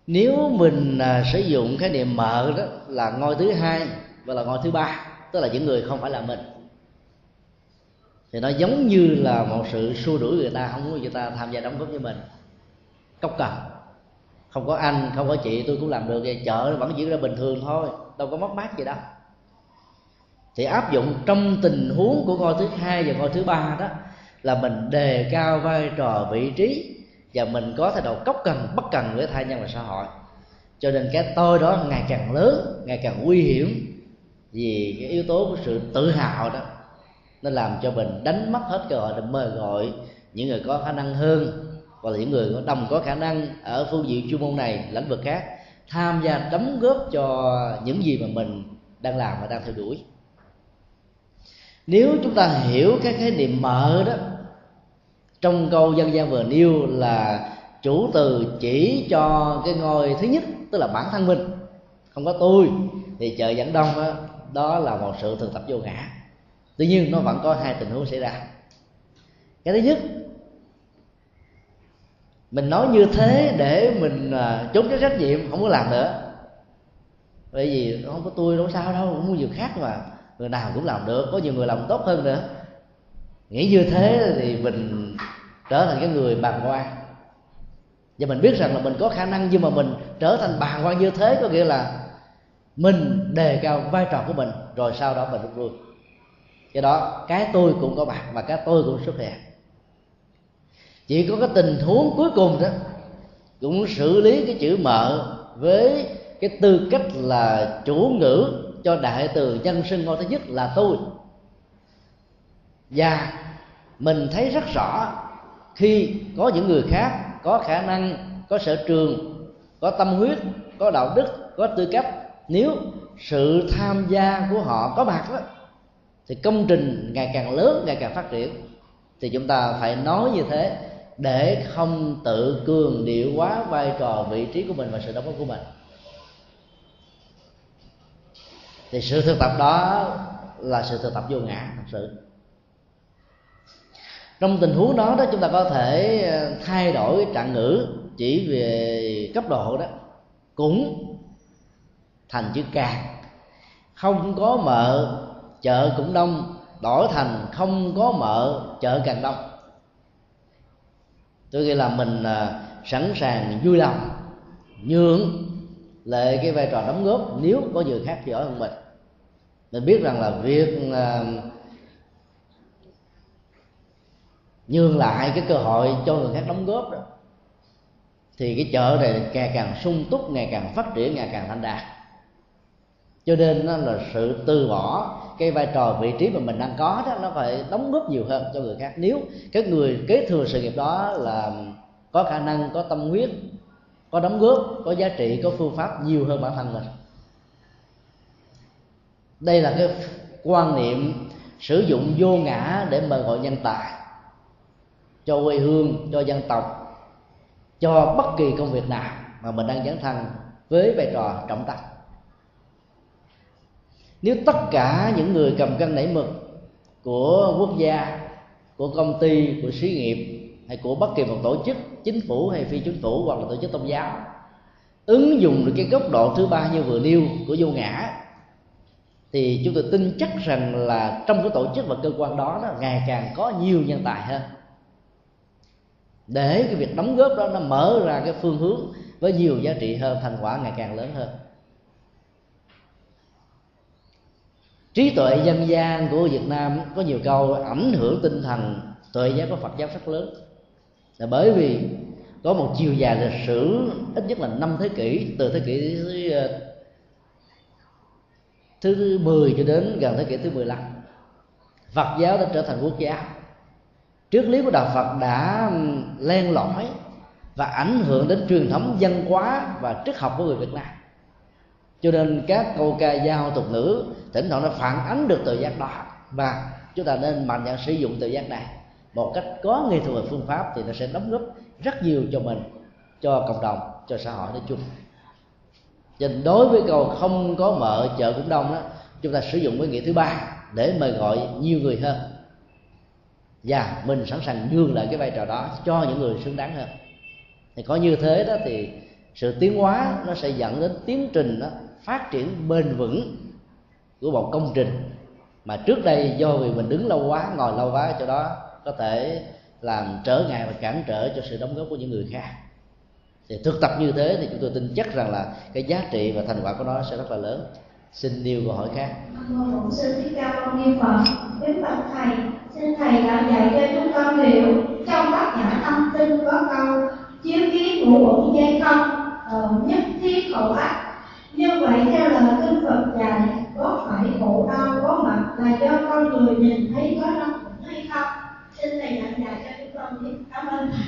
[SPEAKER 1] Nếu mình à, sử dụng khái niệm mợ đó là ngôi thứ hai và là ngôi thứ ba tức là những người không phải là mình thì nó giống như là một sự xua đuổi người ta không muốn người ta tham gia đóng góp với mình. Cốc cần không có anh không có chị tôi cũng làm được vậy chợ vẫn diễn ra bình thường thôi đâu có mất mát gì đâu thì áp dụng trong tình huống của ngôi thứ hai và ngôi thứ ba đó, là mình đề cao vai trò vị trí và mình có thái độ cốc cần, bất cần với thai nhân và xã hội. Cho nên cái tôi đó ngày càng lớn, ngày càng nguy hiểm vì cái yếu tố của sự tự hào đó, nó làm cho mình đánh mất hết cơ hội để mời gọi những người có khả năng hơn hoặc là những người có đồng có khả năng ở phương diện chuyên môn này, lĩnh vực khác, tham gia đóng góp cho những gì mà mình đang làm và đang theo đuổi nếu chúng ta hiểu cái khái niệm mở đó trong câu dân gian vừa nêu là chủ từ chỉ cho cái ngôi thứ nhất tức là bản thân mình không có tôi thì chợ dẫn đông đó, đó là một sự thực tập vô ngã. Tuy nhiên nó vẫn có hai tình huống xảy ra. Cái thứ nhất mình nói như thế để mình à, trốn cái trách nhiệm không có làm nữa. Bởi vì không có tôi đâu sao đâu cũng có nhiều khác mà người nào cũng làm được, có nhiều người làm tốt hơn nữa. Nghĩ như thế thì mình trở thành cái người bàng quan và mình biết rằng là mình có khả năng, nhưng mà mình trở thành bàng quan như thế có nghĩa là mình đề cao vai trò của mình, rồi sau đó mình rút lui. Cái đó, cái tôi cũng có mặt và cái tôi cũng xuất hiện. Chỉ có cái tình huống cuối cùng đó cũng xử lý cái chữ mợ với cái tư cách là chủ ngữ cho đại từ nhân sinh ngôi thứ nhất là tôi. Và mình thấy rất rõ khi có những người khác có khả năng, có sở trường, có tâm huyết, có đạo đức, có tư cách, nếu sự tham gia của họ có mặt đó thì công trình ngày càng lớn, ngày càng phát triển. Thì chúng ta phải nói như thế để không tự cường điệu quá vai trò vị trí của mình và sự đóng góp của mình thì sự thực tập đó là sự thực tập vô ngã, thật sự. Trong tình huống đó đó, chúng ta có thể ờ, thay đổi trạng ngữ chỉ về cấp độ đó. Cũng thành chữ càng không có mợ, chợ cũng đông. Đổi thành không có mợ, chợ càng đông. Tôi nghĩ là mình ờ, sẵn sàng vui lòng, nhường lại cái vai trò đóng góp, nếu có người khác giỏi hơn mình. Mình biết rằng là việc à, nhường lại cái cơ hội cho người khác đóng góp đó, thì cái chợ này ngày càng sung túc, ngày càng phát triển, ngày càng thành đạt. Cho nên nó là sự từ bỏ cái vai trò vị trí mà mình đang có đó, nó phải đóng góp nhiều hơn cho người khác. Nếu các người kế thừa sự nghiệp đó là có khả năng, có tâm huyết có đóng góp, có giá trị, có phương pháp nhiều hơn bản thân mình. Đây là cái quan niệm sử dụng vô ngã để mời gọi nhân tài cho quê hương, cho dân tộc, cho bất kỳ công việc nào mà mình đang dấn thân với vai trò trọng tâm. Nếu tất cả những người cầm cân nảy mực của quốc gia, của công ty, của xí nghiệp hay của bất kỳ một tổ chức chính phủ hay phi chính phủ hoặc là tổ chức tôn giáo. Ứng dụng được cái góc độ thứ ba như vừa nêu của vô ngã thì chúng tôi tin chắc rằng là trong cái tổ chức và cơ quan đó, nó ngày càng có nhiều nhân tài hơn. Để cái việc đóng góp đó nó mở ra cái phương hướng với nhiều giá trị hơn thành quả ngày càng lớn hơn. Trí tuệ dân gian của Việt Nam có nhiều câu ảnh hưởng tinh thần tuệ giác của Phật giáo rất lớn là bởi vì có một chiều dài lịch sử, ít nhất là năm thế kỷ, từ thế kỷ thứ ờ, 10 cho đến gần thế kỷ thứ 15 Phật giáo đã trở thành quốc giáo triết lý của đạo Phật đã len lỏi và ảnh hưởng đến truyền thống văn hóa và triết học của người Việt Nam. Cho nên các câu ca dao tục ngữ, thỉnh thoảng nó phản ánh được tự giác đó. Và chúng ta nên mạnh dạn sử dụng tự giác này một cách có nghệ thuật và phương pháp thì nó sẽ đóng góp rất nhiều cho mình, cho cộng đồng, cho xã hội nói chung. Cho nên đối với câu không có mợ chợ cũng đông đó, chúng ta sử dụng cái nghĩa thứ ba để mời gọi nhiều người hơn. Và mình sẵn sàng nhường lại cái vai trò đó cho những người xứng đáng hơn. Thì có như thế đó thì sự tiến hóa nó sẽ dẫn đến tiến trình đó phát triển bền vững của một công trình mà trước đây do vì mình đứng lâu quá, ngồi lâu quá cho đó có thể làm trở ngại và cản trở cho sự đóng góp của những người khác. Thì thực tập như thế thì chúng tôi tin chắc rằng là cái giá trị và thành quả của nó sẽ rất là lớn. Xin nêu câu hỏi khác.
[SPEAKER 4] Bổn sư thích ca mâu ni phật kính bạch thầy xin thầy đã dạy cho chúng con hiểu trong tác giả tâm kinh có câu chiếu kiến của bổn dây không ờ, nhất thiết khẩu ác. Như vậy theo lời kinh phật dạy có phải khổ đau có mặt là do con người nhìn thấy có đau hay không? Xin thầy giảng dạy cho chúng con biết cảm ơn thầy.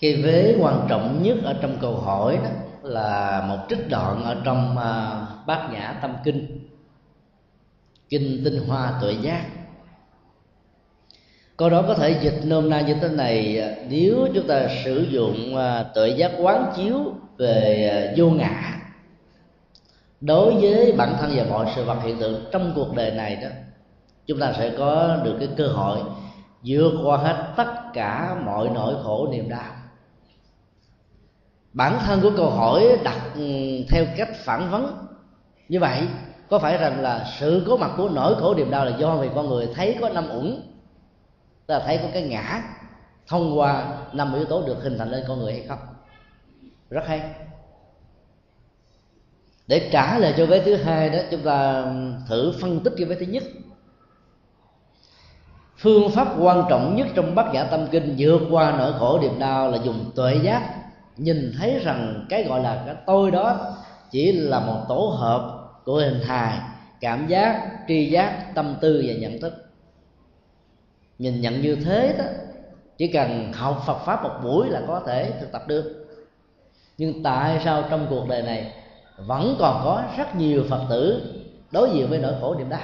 [SPEAKER 1] Cái vế quan trọng nhất ở trong câu hỏi đó là một trích đoạn ở trong uh, bát nhã tâm kinh. Kinh tinh hoa tuệ giác. Câu đó có thể dịch nôm na như thế này à, nếu chúng ta sử dụng uh, tuệ giác quán chiếu về uh, vô ngã đối với bản thân và mọi sự vật hiện tượng trong cuộc đời này đó chúng ta sẽ có được cái cơ hội vượt qua hết tất cả mọi nỗi khổ niềm đau. Bản thân của câu hỏi đặt ừ, theo cách phản vấn như vậy, có phải rằng là sự có mặt của nỗi khổ niềm đau là do vì con người thấy có năm uẩn, tức là thấy có cái ngã, thông qua năm yếu tố được hình thành lên con người hay không? Rất hay. Để trả lời cho vế thứ hai đó, chúng ta ừ, thử phân tích cái vế thứ nhất phương pháp quan trọng nhất trong bát nhã tâm kinh vượt qua nỗi khổ niềm đau là dùng tuệ giác. Nhìn thấy rằng cái gọi là cái tôi đó chỉ là một tổ hợp của hình hài, cảm giác, tri giác, tâm tư và nhận thức. Nhìn nhận như thế đó, chỉ cần học Phật pháp một buổi là có thể thực tập được. Nhưng tại sao trong cuộc đời này vẫn còn có rất nhiều phật tử đối diện với nỗi khổ niềm đau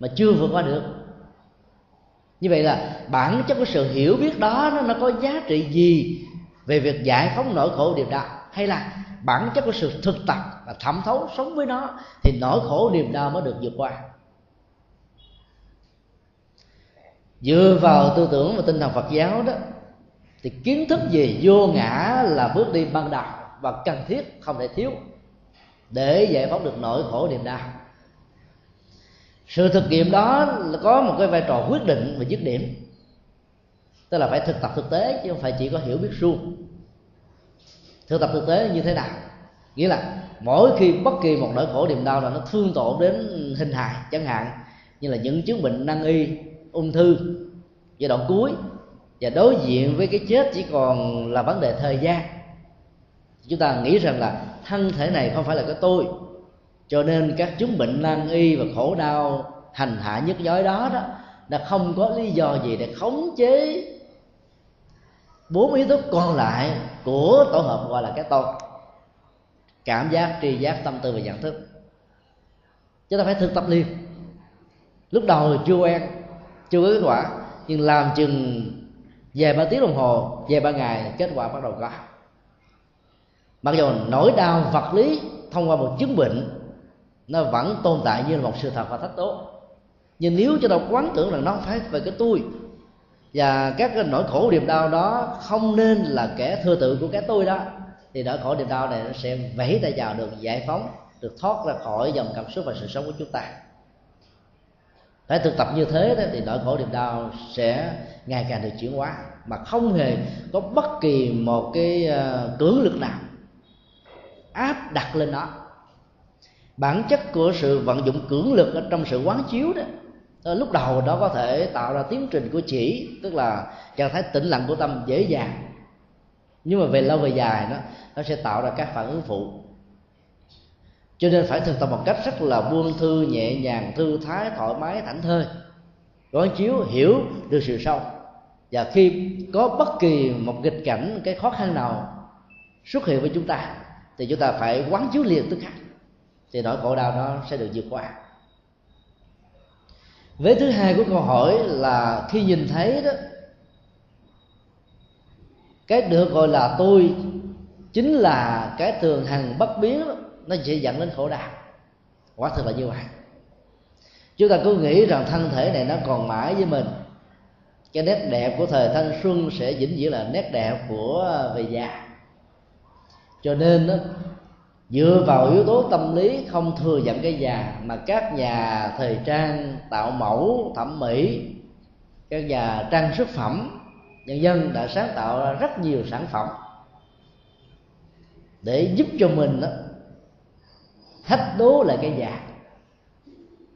[SPEAKER 1] mà chưa vượt qua được? Như vậy là bản chất của sự hiểu biết đó nó, nó có giá trị gì về việc giải phóng nỗi khổ niềm đau? Hay là bản chất của sự thực tập và thẩm thấu sống với nó thì nỗi khổ niềm đau mới được vượt qua? Dựa vào tư tưởng và tinh thần Phật giáo đó thì kiến thức về vô ngã là bước đi ban đầu và cần thiết không thể thiếu để giải phóng được nỗi khổ niềm đau sự thực nghiệm đó là có một cái vai trò quyết định và dứt điểm. Tức là phải thực tập thực tế, chứ không phải chỉ có hiểu biết suông. Thực tập thực tế như thế nào? Nghĩa là mỗi khi bất kỳ một nỗi khổ niềm đau nào nó thương tổn đến hình hài, chẳng hạn, như là những chứng bệnh nan y, ung thư, giai đoạn cuối, và đối diện với cái chết chỉ còn là vấn đề thời gian chúng ta nghĩ rằng là thân thể này không phải là cái tôi cho nên các chứng bệnh nan y và khổ đau hành hạ nhức nhói đó đó, là không có lý do gì để khống chế bốn yếu tố còn lại của tổ hợp gọi là cái tôi cảm giác, tri giác, tâm tư và nhận thức. Chúng ta phải thực tập liền. Lúc đầu chưa quen, chưa có kết quả, nhưng làm chừng vài ba tiếng đồng hồ, vài ba ngày, kết quả bắt đầu có. Mặc dù nỗi đau vật lý thông qua một chứng bệnh nó vẫn tồn tại như là một sự thật và thách đố. Nhưng nếu cho ta quán tưởng rằng nó không phải về cái tôi và các cái nỗi khổ niềm đau đó không nên là kẻ thừa tự của cái tôi đó thì nỗi khổ niềm đau này nó sẽ vẫy tay chào được giải phóng được thoát ra khỏi dòng cảm xúc và sự sống của chúng ta. Phải thực tập như thế đó, thì nỗi khổ niềm đau sẽ ngày càng được chuyển hóa mà không hề có bất kỳ một cái ờ, cưỡng lực nào áp đặt lên nó bản chất của sự vận dụng cưỡng lực ở trong sự quán chiếu đó ờ, lúc đầu đó có thể tạo ra tiến trình của chỉ, tức là trạng thái tĩnh lặng của tâm dễ dàng. Nhưng mà về lâu về dài nó nó sẽ tạo ra các phản ứng phụ. Cho nên phải thực tập một cách rất là buông thư, nhẹ nhàng, thư thái, thoải mái, thảnh thơi. Quán chiếu, hiểu được sự sâu và khi có bất kỳ một nghịch cảnh, cái khó khăn nào xuất hiện với chúng ta, thì chúng ta phải quán chiếu liền tức khắc thì nỗi khổ đau nó sẽ được vượt qua. Vế thứ hai của câu hỏi là khi nhìn thấy đó cái được gọi là tôi chính là cái thường hằng bất biến đó, nó sẽ dẫn đến khổ đau. Quả thực là như vậy. Chúng ta cứ nghĩ rằng thân thể này nó còn mãi với mình. Cái nét đẹp của thời thanh xuân sẽ vĩnh viễn là nét đẹp của à, về già. Cho nên đó, dựa vào yếu tố tâm lý không thừa nhận cái già mà các nhà thời trang tạo mẫu thẩm mỹ các nhà trang sức phẩm nhân dân đã sáng tạo ra rất nhiều sản phẩm để giúp cho mình đó, thách đố lại cái già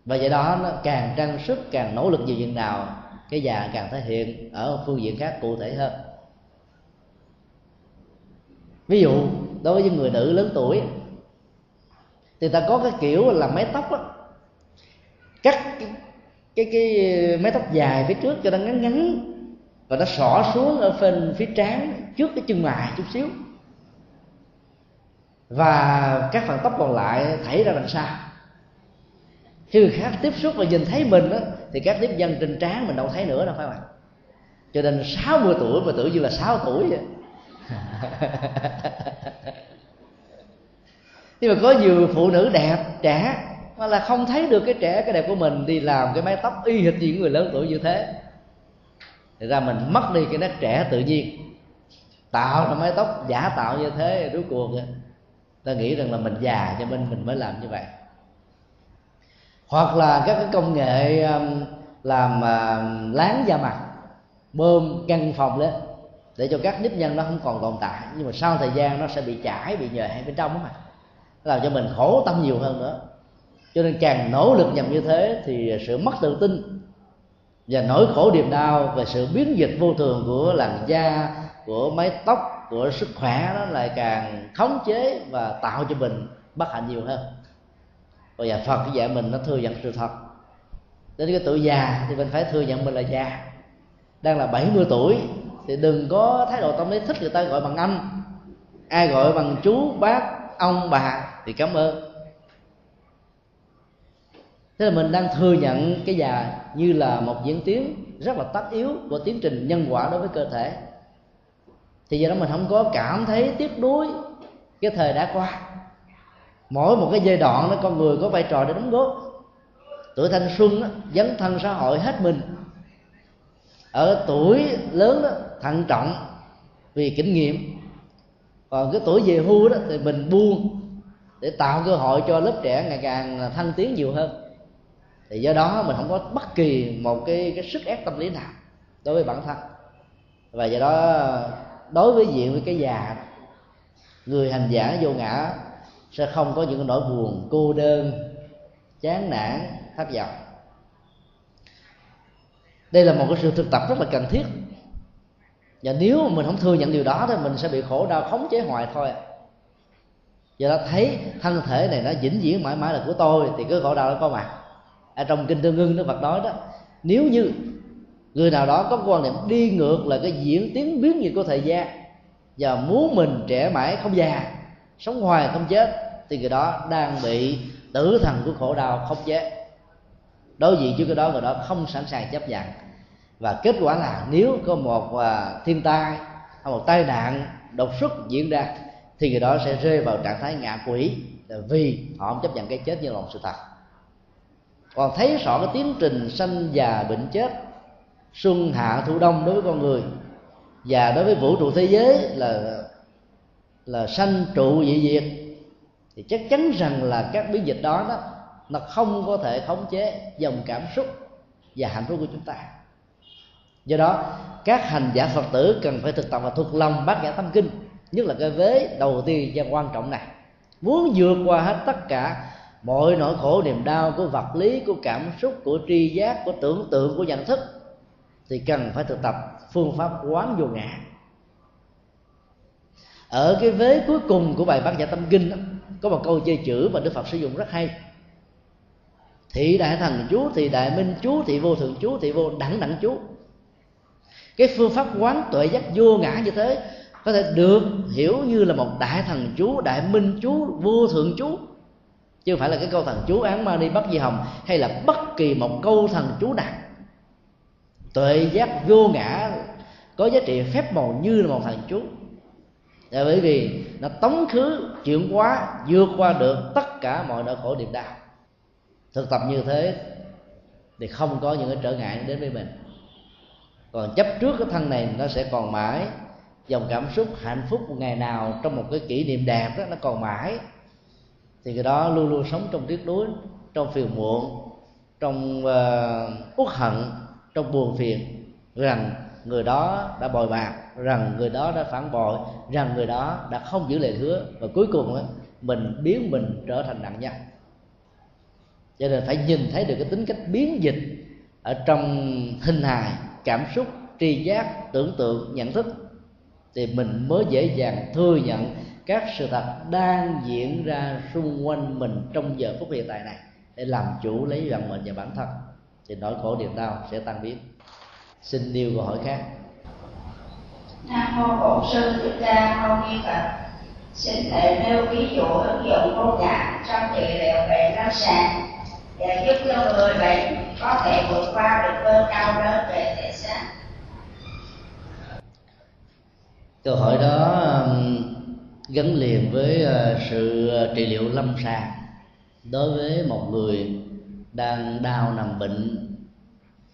[SPEAKER 1] và do đó nó càng trang sức càng nỗ lực nhiều chừng nào cái già càng thể hiện ở phương diện khác cụ thể hơn. Ví dụ đối với người nữ lớn tuổi thì ta có cái kiểu là mái tóc á. Cắt cái, cái cái mái tóc dài phía trước cho nó ngắn ngắn và nó xỏ xuống ở phần phía trán trước cái chân mày chút xíu. Và các phần tóc còn lại thảy ra đằng sau. Khi người khác tiếp xúc và nhìn thấy mình đó, thì các tiếp dân trên trán mình đâu thấy nữa đâu phải không cho nên 60 tuổi mà tưởng như là 6 tuổi vậy. nhưng mà có nhiều phụ nữ đẹp, trẻ, mà là không thấy được cái trẻ, cái đẹp của mình đi làm cái mái tóc y hệt những người lớn tuổi như thế. Thì ra mình mất đi cái nét trẻ tự nhiên. Tạo ra mái tóc giả tạo như thế, rốt cuộc ta nghĩ rằng là mình già cho nên mình mới làm như vậy. Hoặc là các cái công nghệ um, làm à, láng da mặt, bơm căng phòng lên để cho các nếp nhăn nó không còn tồn tại. Nhưng mà sau thời gian nó sẽ bị chảy, bị nhòe bên trong đó mà làm cho mình khổ tâm nhiều hơn nữa. Cho nên càng nỗ lực nhằm như thế thì sự mất tự tin và nỗi khổ niềm đau về sự biến dịch vô thường của làn da, của mái tóc, của sức khỏe nó lại càng khống chế và tạo cho mình bất hạnh nhiều hơn. Và nhà phật dạy mình nó thừa nhận sự thật. Đến cái tuổi già thì mình phải thừa nhận mình là già. Đang là 70 tuổi thì đừng có thái độ tâm lý thích người ta gọi bằng anh, ai gọi bằng chú, bác ông bà thì cảm ơn. Thế là mình đang thừa nhận cái già như là một diễn tiến rất là tất yếu của tiến trình nhân quả đối với cơ thể. Thì do đó mình không có cảm thấy tiếc nuối cái thời đã qua. Mỗi một cái giai đoạn đó con người có vai trò để đóng góp. Tuổi thanh xuân đó, dấn thân xã hội hết mình. Ở tuổi lớn đó, thận trọng vì kinh nghiệm còn cái tuổi về hưu đó thì mình buông để tạo cơ hội cho lớp trẻ ngày càng thăng tiến nhiều hơn. Thì do đó mình không có bất kỳ một cái cái sức ép tâm lý nào đối với bản thân. Và do đó, đối với diện với cái già, người hành giả vô ngã sẽ không có những nỗi buồn, cô đơn, chán nản, thất vọng. Đây là một cái sự thực tập rất là cần thiết và nếu mà mình không thừa nhận điều đó thì mình sẽ bị khổ đau, khống chế hoài thôi. Do đó thấy thân thể này nó vĩnh viễn mãi mãi là của tôi, thì cái khổ đau nó có mặt ở trong kinh tương ưng đức phật nói đó, nếu như người nào đó có quan niệm đi ngược là cái diễn tiến biến gì của thời gian, và muốn mình trẻ mãi không già, sống hoài không chết, thì người đó đang bị tử thần của khổ đau khống chế. Đối diện với cái đó, người đó không sẵn sàng chấp nhận và kết quả là nếu có một uh, thiên tai hay một tai nạn đột xuất diễn ra thì người đó sẽ rơi vào trạng thái ngạ quỷ vì họ không chấp nhận cái chết như là một sự thật. Còn thấy rõ cái tiến trình sanh già bệnh chết xuân hạ thu đông đối với con người và đối với vũ trụ thế giới là là sanh trụ dị diệt thì chắc chắn rằng là các biến dịch đó đó nó không có thể khống chế dòng cảm xúc và hạnh phúc của chúng ta do đó các hành giả phật tử cần phải thực tập và thuộc lòng bát nhã tâm kinh nhất là cái vế đầu tiên và quan trọng này. Muốn vượt qua hết tất cả mọi nỗi khổ niềm đau của vật lý của cảm xúc của tri giác của tưởng tượng của nhận thức thì cần phải thực tập phương pháp quán vô ngã. Ở cái vế cuối cùng của bài bát nhã tâm kinh đó, có một câu chơi chữ mà đức phật sử dụng rất hay. Thị đại thần chú thị đại minh chú thị vô thượng chú thị vô đẳng đẳng chú cái phương pháp quán tuệ giác vô ngã như thế có thể được hiểu như là một đại thần chú, đại minh chú, vô thượng chú. Chứ không phải là cái câu thần chú án đi bất di hồng hay là bất kỳ một câu thần chú nào. Tuệ giác vô ngã có giá trị phép màu như là một thần chú. Là bởi vì nó tống khứ, chuyển hóa, vượt qua được tất cả mọi nỗi khổ niềm đau. Thực tập như thế thì không có những cái trở ngại đến với mình còn chấp trước cái thân này nó sẽ còn mãi. Dòng cảm xúc hạnh phúc một ngày nào trong một cái kỷ niệm đẹp đó nó còn mãi. Thì cái đó luôn luôn sống trong tiếc nuối trong phiền muộn trong uh, uất hận trong buồn phiền. Rằng người đó đã bồi bạc rằng người đó đã phản bội rằng người đó đã không giữ lời hứa. Và cuối cùng đó, mình biến mình trở thành nạn nhân. Cho nên phải nhìn thấy được cái tính cách biến dịch ở trong hình hài cảm xúc, tri giác, tưởng tượng, nhận thức thì mình mới dễ dàng thừa nhận các sự thật đang diễn ra xung quanh mình trong giờ phút hiện tại này để làm chủ lấy vận mệnh và bản thân. Thì nỗi khổ niềm đau sẽ tan biến. Xin nêu câu hỏi khác.
[SPEAKER 5] Nam mô bổn sư thích ca mâu ni phật. Xin thầy nêu ví dụ ứng dụng vô ngã trong trị liệu bệnh lâm sàng để giúp cho người bệnh có thể vượt qua được cơn đau đớn về thể xác
[SPEAKER 1] câu hỏi đó um, gắn liền với ờ, sự ờ, trị liệu lâm sàng đối với một người đang đau nằm bệnh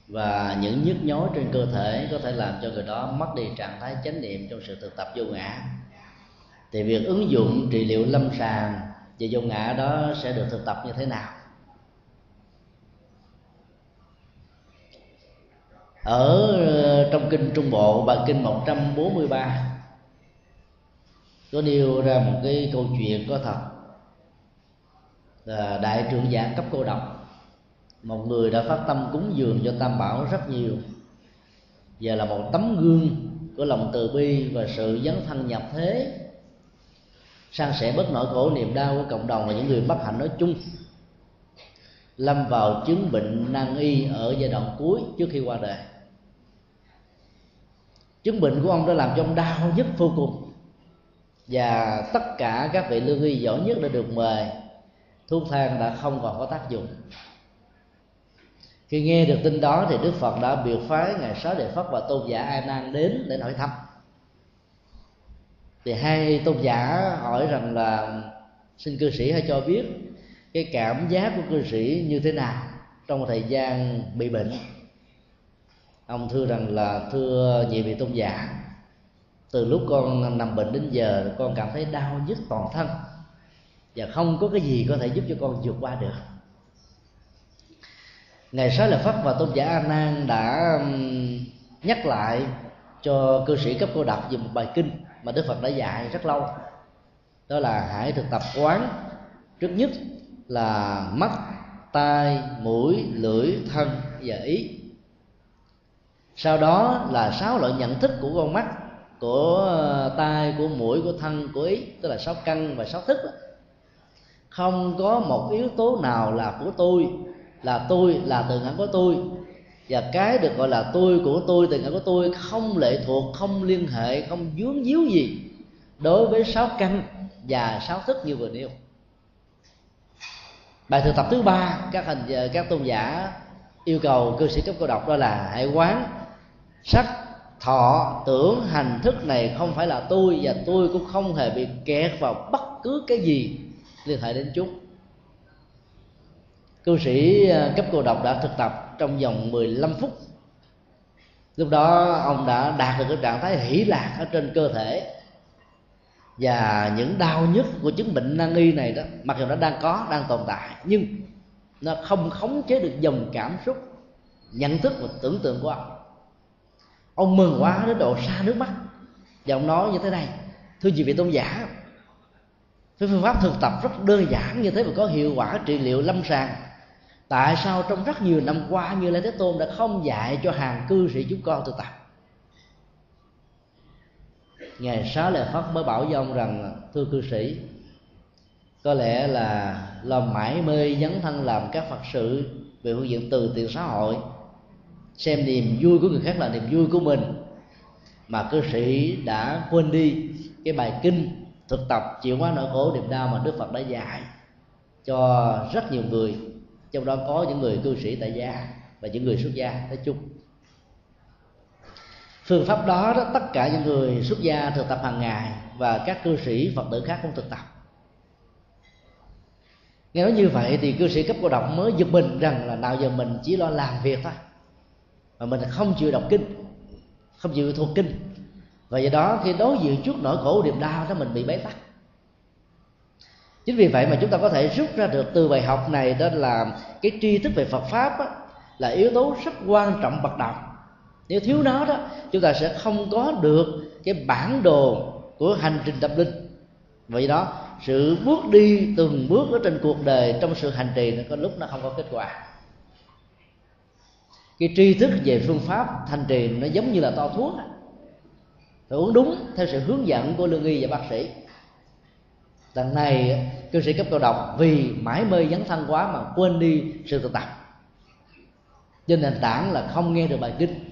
[SPEAKER 1] và những nhức nhối trên cơ thể có thể làm cho người đó mất đi trạng thái chánh niệm trong sự thực tập vô ngã. Thì việc ứng dụng trị liệu lâm sàng về vô ngã đó sẽ được thực tập như thế nào? Ở ờ, trong kinh Trung Bộ, bài kinh 143 có nêu ra một cái câu chuyện có thật. Là đại trưởng giả cấp cô độc. Một người đã phát tâm cúng dường cho tam bảo rất nhiều. Và là một tấm gương của lòng từ bi và sự dấn thân nhập thế. San sẻ bớt nỗi khổ niềm đau của cộng đồng và những người bất hạnh nói chung. Lâm vào chứng bệnh nan y ở giai đoạn cuối trước khi qua đời. Chứng bệnh của ông đã làm cho ông đau nhất vô cùng và tất cả các vị lương y giỏi nhất đã được mời, thuốc thang đã không còn có tác dụng. Khi nghe được tin đó thì đức phật đã biểu phái ngài sáu đề phất và tôn giả a nan đến để hỏi thăm. Thì hai tôn giả hỏi rằng là, xin cư sĩ hãy cho biết cái cảm giác của cư sĩ như thế nào trong một thời gian bị bệnh? Ông thưa rằng là, thưa nhị vị tôn giả từ lúc con nằm bệnh đến giờ, con cảm thấy đau nhức toàn thân. Và không có cái gì có thể giúp cho con vượt qua được. Ngày sáu lợi phất và tôn giả a nan đã nhắc lại cho cư sĩ cấp cô đọc về một bài kinh mà đức phật đã dạy rất lâu. Đó là hãy thực tập quán trước nhất là mắt, tai, mũi, lưỡi, thân và ý. Sau đó là sáu loại nhận thức của con mắt của ờ, tai của mũi, của thân, của ý, tức là sáu căn và sáu thức đó. không có một yếu tố nào là của tôi, là tôi là từ ngữ của tôi và cái được gọi là tôi của tôi, từ ngữ của tôi không lệ thuộc, không liên hệ, không dướng díu gì đối với sáu căn và sáu thức như vừa nêu bài thực tập thứ ba, các hành, các tôn giả yêu cầu cư sĩ cấp cô độc, đó là hãy quán sắc thọ, tưởng hành thức này không phải là tôi và tôi cũng không hề bị kẹt vào bất cứ cái gì. Liên hệ đến chúng cư sĩ à, cấp cô độc đã thực tập trong vòng 15 phút. Lúc đó, ông đã đạt được cái trạng thái hỷ lạc ở trên cơ thể. Và những đau nhức của chứng bệnh nan y này đó, mặc dù nó đang có, đang tồn tại, nhưng nó không khống chế được dòng cảm xúc, nhận thức và tưởng tượng của ông ông mừng quá đến độ xa nước mắt. Và ông nói như thế này, thưa chị vị tôn giả cái phương pháp thực tập rất đơn giản như thế mà có hiệu quả trị liệu lâm sàng. Tại sao trong rất nhiều năm qua như lê thế tôn đã không dạy cho hàng cư sĩ chúng con thực tập? Ngày xá lời phật mới bảo với ông rằng, thưa cư sĩ, có lẽ là lòng mãi mê dấn thân làm các phật sự về phương diện từ tiền xã hội xem niềm vui của người khác là niềm vui của mình. Mà cư sĩ đã quên đi cái bài kinh thực tập chịu hóa nỗi khổ niềm đau mà đức phật đã dạy cho rất nhiều người trong đó có những người cư sĩ tại gia và những người xuất gia nói chung. Phương pháp đó, đó tất cả những người xuất gia thực tập hàng ngày và các cư sĩ phật tử khác cũng thực tập. Nghe nói như vậy thì cư sĩ cấp cô độc mới giật mình rằng là nào giờ mình chỉ lo làm việc thôi mà mình không chịu đọc kinh không chịu thuộc kinh. Và do đó khi đối diện trước nỗi khổ niềm đau đó mình bị bế tắc. Chính vì vậy mà chúng ta có thể rút ra được từ bài học này đó là cái tri thức về Phật pháp á, là yếu tố rất quan trọng bậc đầu nếu thiếu nó đó chúng ta sẽ không có được cái bản đồ của hành trình tâm linh. Vậy đó sự bước đi từng bước ở trên cuộc đời trong sự hành trì nó có lúc nó không có kết quả cái tri thức về phương pháp thành trì nó giống như là to thuốc phải uống đúng theo sự hướng dẫn của lương y và bác sĩ. Lần này cư sĩ cấp cao độc vì mãi mê dấn thân quá mà quên đi sự thực tập. Trên nền tảng là không nghe được bài kinh,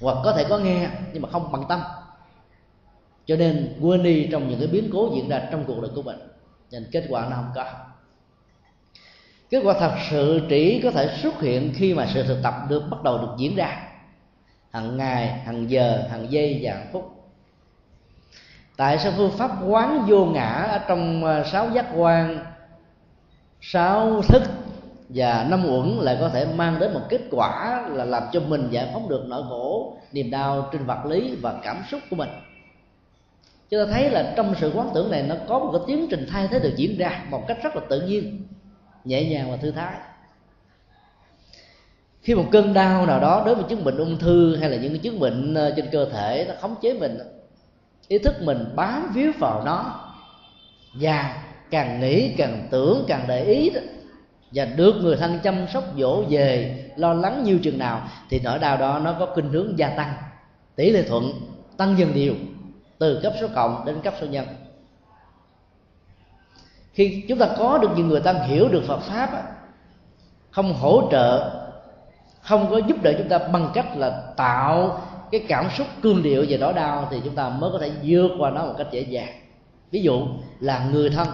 [SPEAKER 1] hoặc có thể có nghe nhưng mà không bằng tâm. Cho nên quên đi trong những cái biến cố diễn ra trong cuộc đời của mình. Nên kết quả nó không có kết quả thật sự chỉ có thể xuất hiện khi mà sự thực tập được bắt đầu được diễn ra. Hàng ngày hàng giờ hàng giây và hàng phút. Tại sao phương pháp quán vô ngã ở trong ờ, sáu giác quan, sáu thức và năm uẩn lại có thể mang đến một kết quả là làm cho mình giải phóng được nỗi khổ, niềm đau trên vật lý và cảm xúc của mình? Chúng ta thấy là trong sự quán tưởng này nó có một cái tiến trình thay thế được diễn ra một cách rất là tự nhiên nhẹ nhàng và thư thái. Khi một cơn đau nào đó đối với chứng bệnh ung thư hay là những chứng bệnh ờ, trên cơ thể nó khống chế mình, ý thức mình bám víu vào nó, và càng nghĩ, càng tưởng, càng để ý đó, và được người thân chăm sóc dỗ về, lo lắng nhiều chừng nào, thì nỗi đau đó nó có khuynh hướng gia tăng, tỷ lệ thuận, tăng dần đều từ cấp số cộng đến cấp số nhân khi chúng ta có được những người ta hiểu được Phật pháp không hỗ trợ, không có giúp đỡ chúng ta bằng cách là tạo cái cảm xúc cương điệu về nỗi đau thì chúng ta mới có thể vượt qua nó một cách dễ dàng. Ví dụ là người thân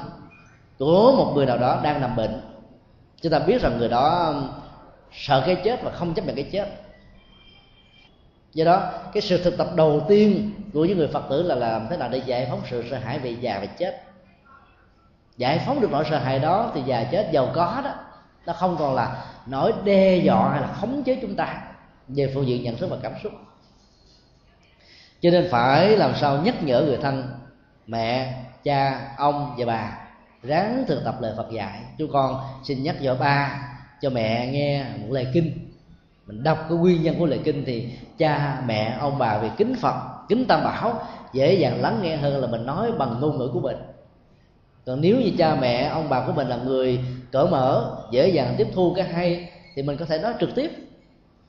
[SPEAKER 1] của một người nào đó đang nằm bệnh, chúng ta biết rằng người đó sợ cái chết và không chấp nhận cái chết. Do đó, cái sự thực tập đầu tiên của những người phật tử là làm thế nào để giải phóng sự sợ hãi về già và chết giải phóng được nỗi sợ hãi đó thì già chết giàu có đó. Nó không còn là nỗi đe dọa hay là khống chế chúng ta. Về phương diện nhận thức và cảm xúc. Cho nên phải làm sao nhắc nhở người thân, mẹ, cha, ông và bà, ráng thực tập lời Phật dạy. Chú con xin nhắc nhở ba cho mẹ nghe một lời kinh. Mình đọc cái nguyên nhân của lời kinh thì cha, mẹ, ông, bà vì kính phật, kính tam bảo, dễ dàng lắng nghe hơn là mình nói bằng ngôn ngữ của mình còn nếu như cha mẹ, ông bà của mình là người cởi mở, dễ dàng tiếp thu cái hay, thì mình có thể nói trực tiếp.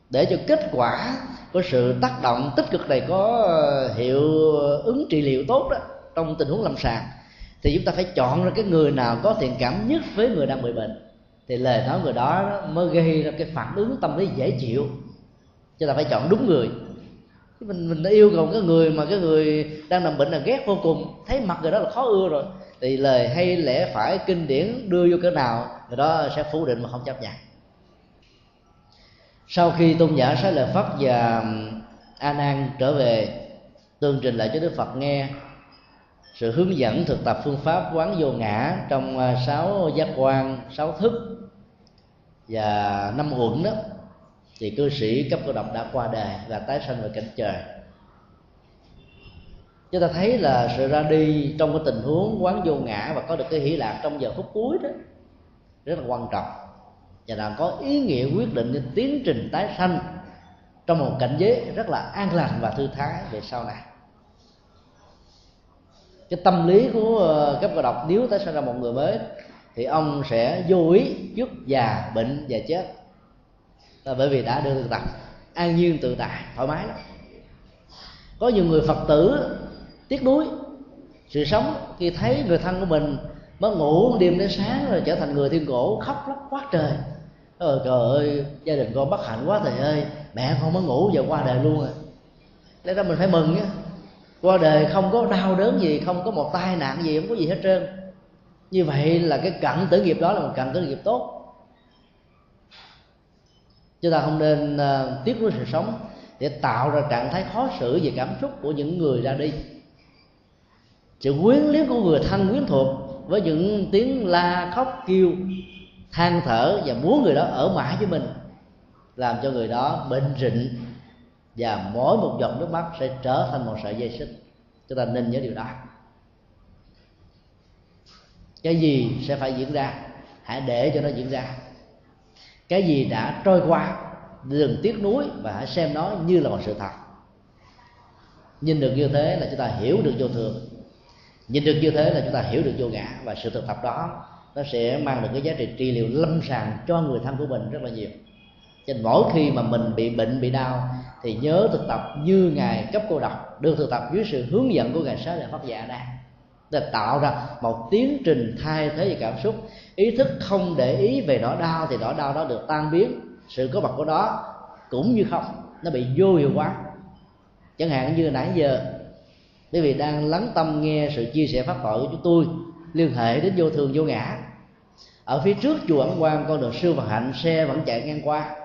[SPEAKER 1] Để cho kết quả của sự tác động tích cực này có ờ, hiệu ứng trị liệu tốt đó, trong tình huống lâm sàng, thì chúng ta phải chọn ra cái người nào có thiện cảm nhất với người đang bị bệnh. Thì lời nói người đó mới gây ra cái phản ứng tâm lý dễ chịu. Cho ta phải chọn đúng người. Mình mình đã yêu cầu cái người mà cái người đang nằm bệnh là ghét vô cùng, thấy mặt người đó là khó ưa rồi thì lời hay lẽ phải kinh điển đưa vô cái nào, người đó sẽ phủ định mà không chấp nhận. Sau khi tôn giả xá lợi phất và a nan trở về tương trình lại cho đức phật nghe sự hướng dẫn thực tập phương pháp quán vô ngã trong à, sáu giác quan, sáu thức và năm uẩn đó, thì cư sĩ cấp cô độc đã qua đời và tái sanh về cảnh trời chúng ta thấy là sự ra đi trong cái tình huống quán vô ngã và có được cái hỷ lạc trong giờ phút cuối đó, rất là quan trọng. Và là có ý nghĩa quyết định đến tiến trình tái sanh trong một cảnh giới rất là an lành và thư thái về sau này. Cái tâm lý của ờ, các cấp đọc độc nếu tái sanh ra một người mới thì ông sẽ vô ý trước già, bệnh và chết. Là bởi vì đã đưa thực tập an nhiên tự tại, thoải mái lắm. Có nhiều người phật tử tiếc nuối. Sự sống khi thấy người thân của mình mất ngủ đêm đến sáng rồi trở thành người thiên cổ khóc lóc quá trời. Ôi trời ơi gia đình con bất hạnh quá thầy ơi. Mẹ con mới ngủ giờ qua đời luôn rồi lẽ ra mình phải mừng nhé. Qua đời không có đau đớn gì không có một tai nạn gì không có gì hết trơn. Như vậy là cái cận tử nghiệp đó là một cận tử nghiệp tốt. Chúng ta không nên uh, tiếc nuối sự sống để tạo ra trạng thái khó xử về cảm xúc của những người ra đi sự quyến luyến của người thân quyến thuộc với những tiếng la khóc kêu, than thở và muốn người đó ở mãi với mình, làm cho người đó bệnh rịnh và mỗi một giọt nước mắt sẽ trở thành một sợi dây xích. Chúng ta nên nhớ điều đó. Cái gì sẽ phải diễn ra? Hãy để cho nó diễn ra. Cái gì đã trôi qua, đừng tiếc nuối và hãy xem nó như là một sự thật. Nhìn được như thế là chúng ta hiểu được vô thường nhìn được như thế là chúng ta hiểu được vô ngã và sự thực tập đó nó sẽ mang được cái giá trị trị liệu lâm sàng cho người thân của mình rất là nhiều. Cho nên mỗi khi mà mình bị bệnh, bị đau thì nhớ thực tập như ngài cấp cô độc, được thực tập dưới sự hướng dẫn của ngài xá lợi phát dạ đang để tạo ra một tiến trình thay thế về cảm xúc, ý thức không để ý về nỗi đau thì nỗi đau đó được tan biến. Sự có mặt của đó cũng như không, nó bị vô hiệu quá chẳng hạn như nãy giờ quý vị đang lắng tâm nghe sự chia sẻ pháp thoại của chúng tôi liên hệ đến vô thường vô ngã. Ở phía trước chùa ẩn quan con đường sư và hạnh xe vẫn chạy ngang qua.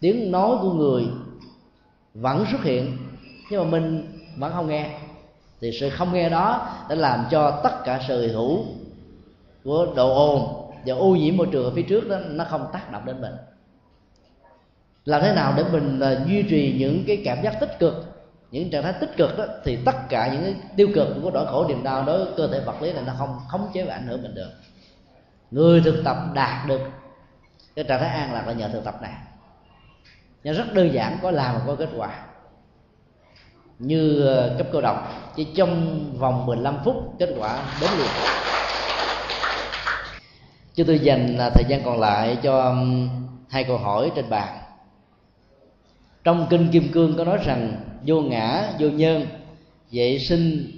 [SPEAKER 1] Tiếng nói của người vẫn xuất hiện nhưng mà mình vẫn không nghe. Thì sự không nghe đó đã làm cho tất cả sự hữu của độ ồn và ô nhiễm môi trường ở phía trước đó nó không tác động đến mình. Làm thế nào để mình uh, duy trì những cái cảm giác tích cực những trạng thái tích cực đó, thì tất cả những cái tiêu cực của nỗi khổ, niềm đau đối với cơ thể vật lý này nó không, khống chế và ảnh hưởng mình được. Người thực tập đạt được cái trạng thái an lạc là nhờ thực tập này. Nhưng rất đơn giản, có làm mà có kết quả. Như ờ, cấp cơ động chỉ trong vòng 15 phút kết quả đến liền. Chúng tôi dành à, thời gian còn lại cho hai câu hỏi trên bàn trong kinh kim cương có nói rằng, vô ngã, vô nhân vệ sinh,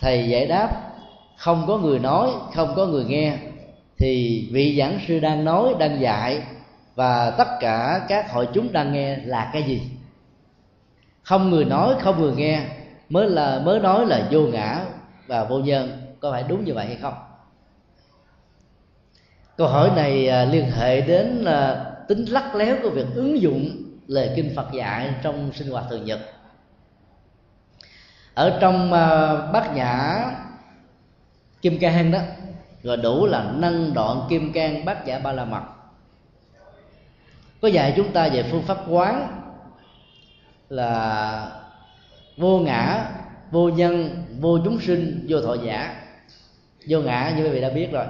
[SPEAKER 1] thầy giải đáp, không có người nói, không có người nghe. Thì vị giảng sư đang nói, đang dạy, và tất cả các hội chúng đang nghe là cái gì? Không người nói, không người nghe, mới là, mới nói là vô ngã và vô nhân có phải đúng như vậy hay không? Câu hỏi này à, liên hệ đến à, tính lắc léo của việc ứng dụng lời kinh Phật dạy trong sinh hoạt thường nhật. Ở trong uh, bát nhã kim cang đó rồi đủ là năng đoạn kim cang bát nhã ba la mật. Có dạy chúng ta về phương pháp quán là vô ngã vô nhân vô chúng sinh vô thọ giả. Vô ngã như quý vị đã biết rồi.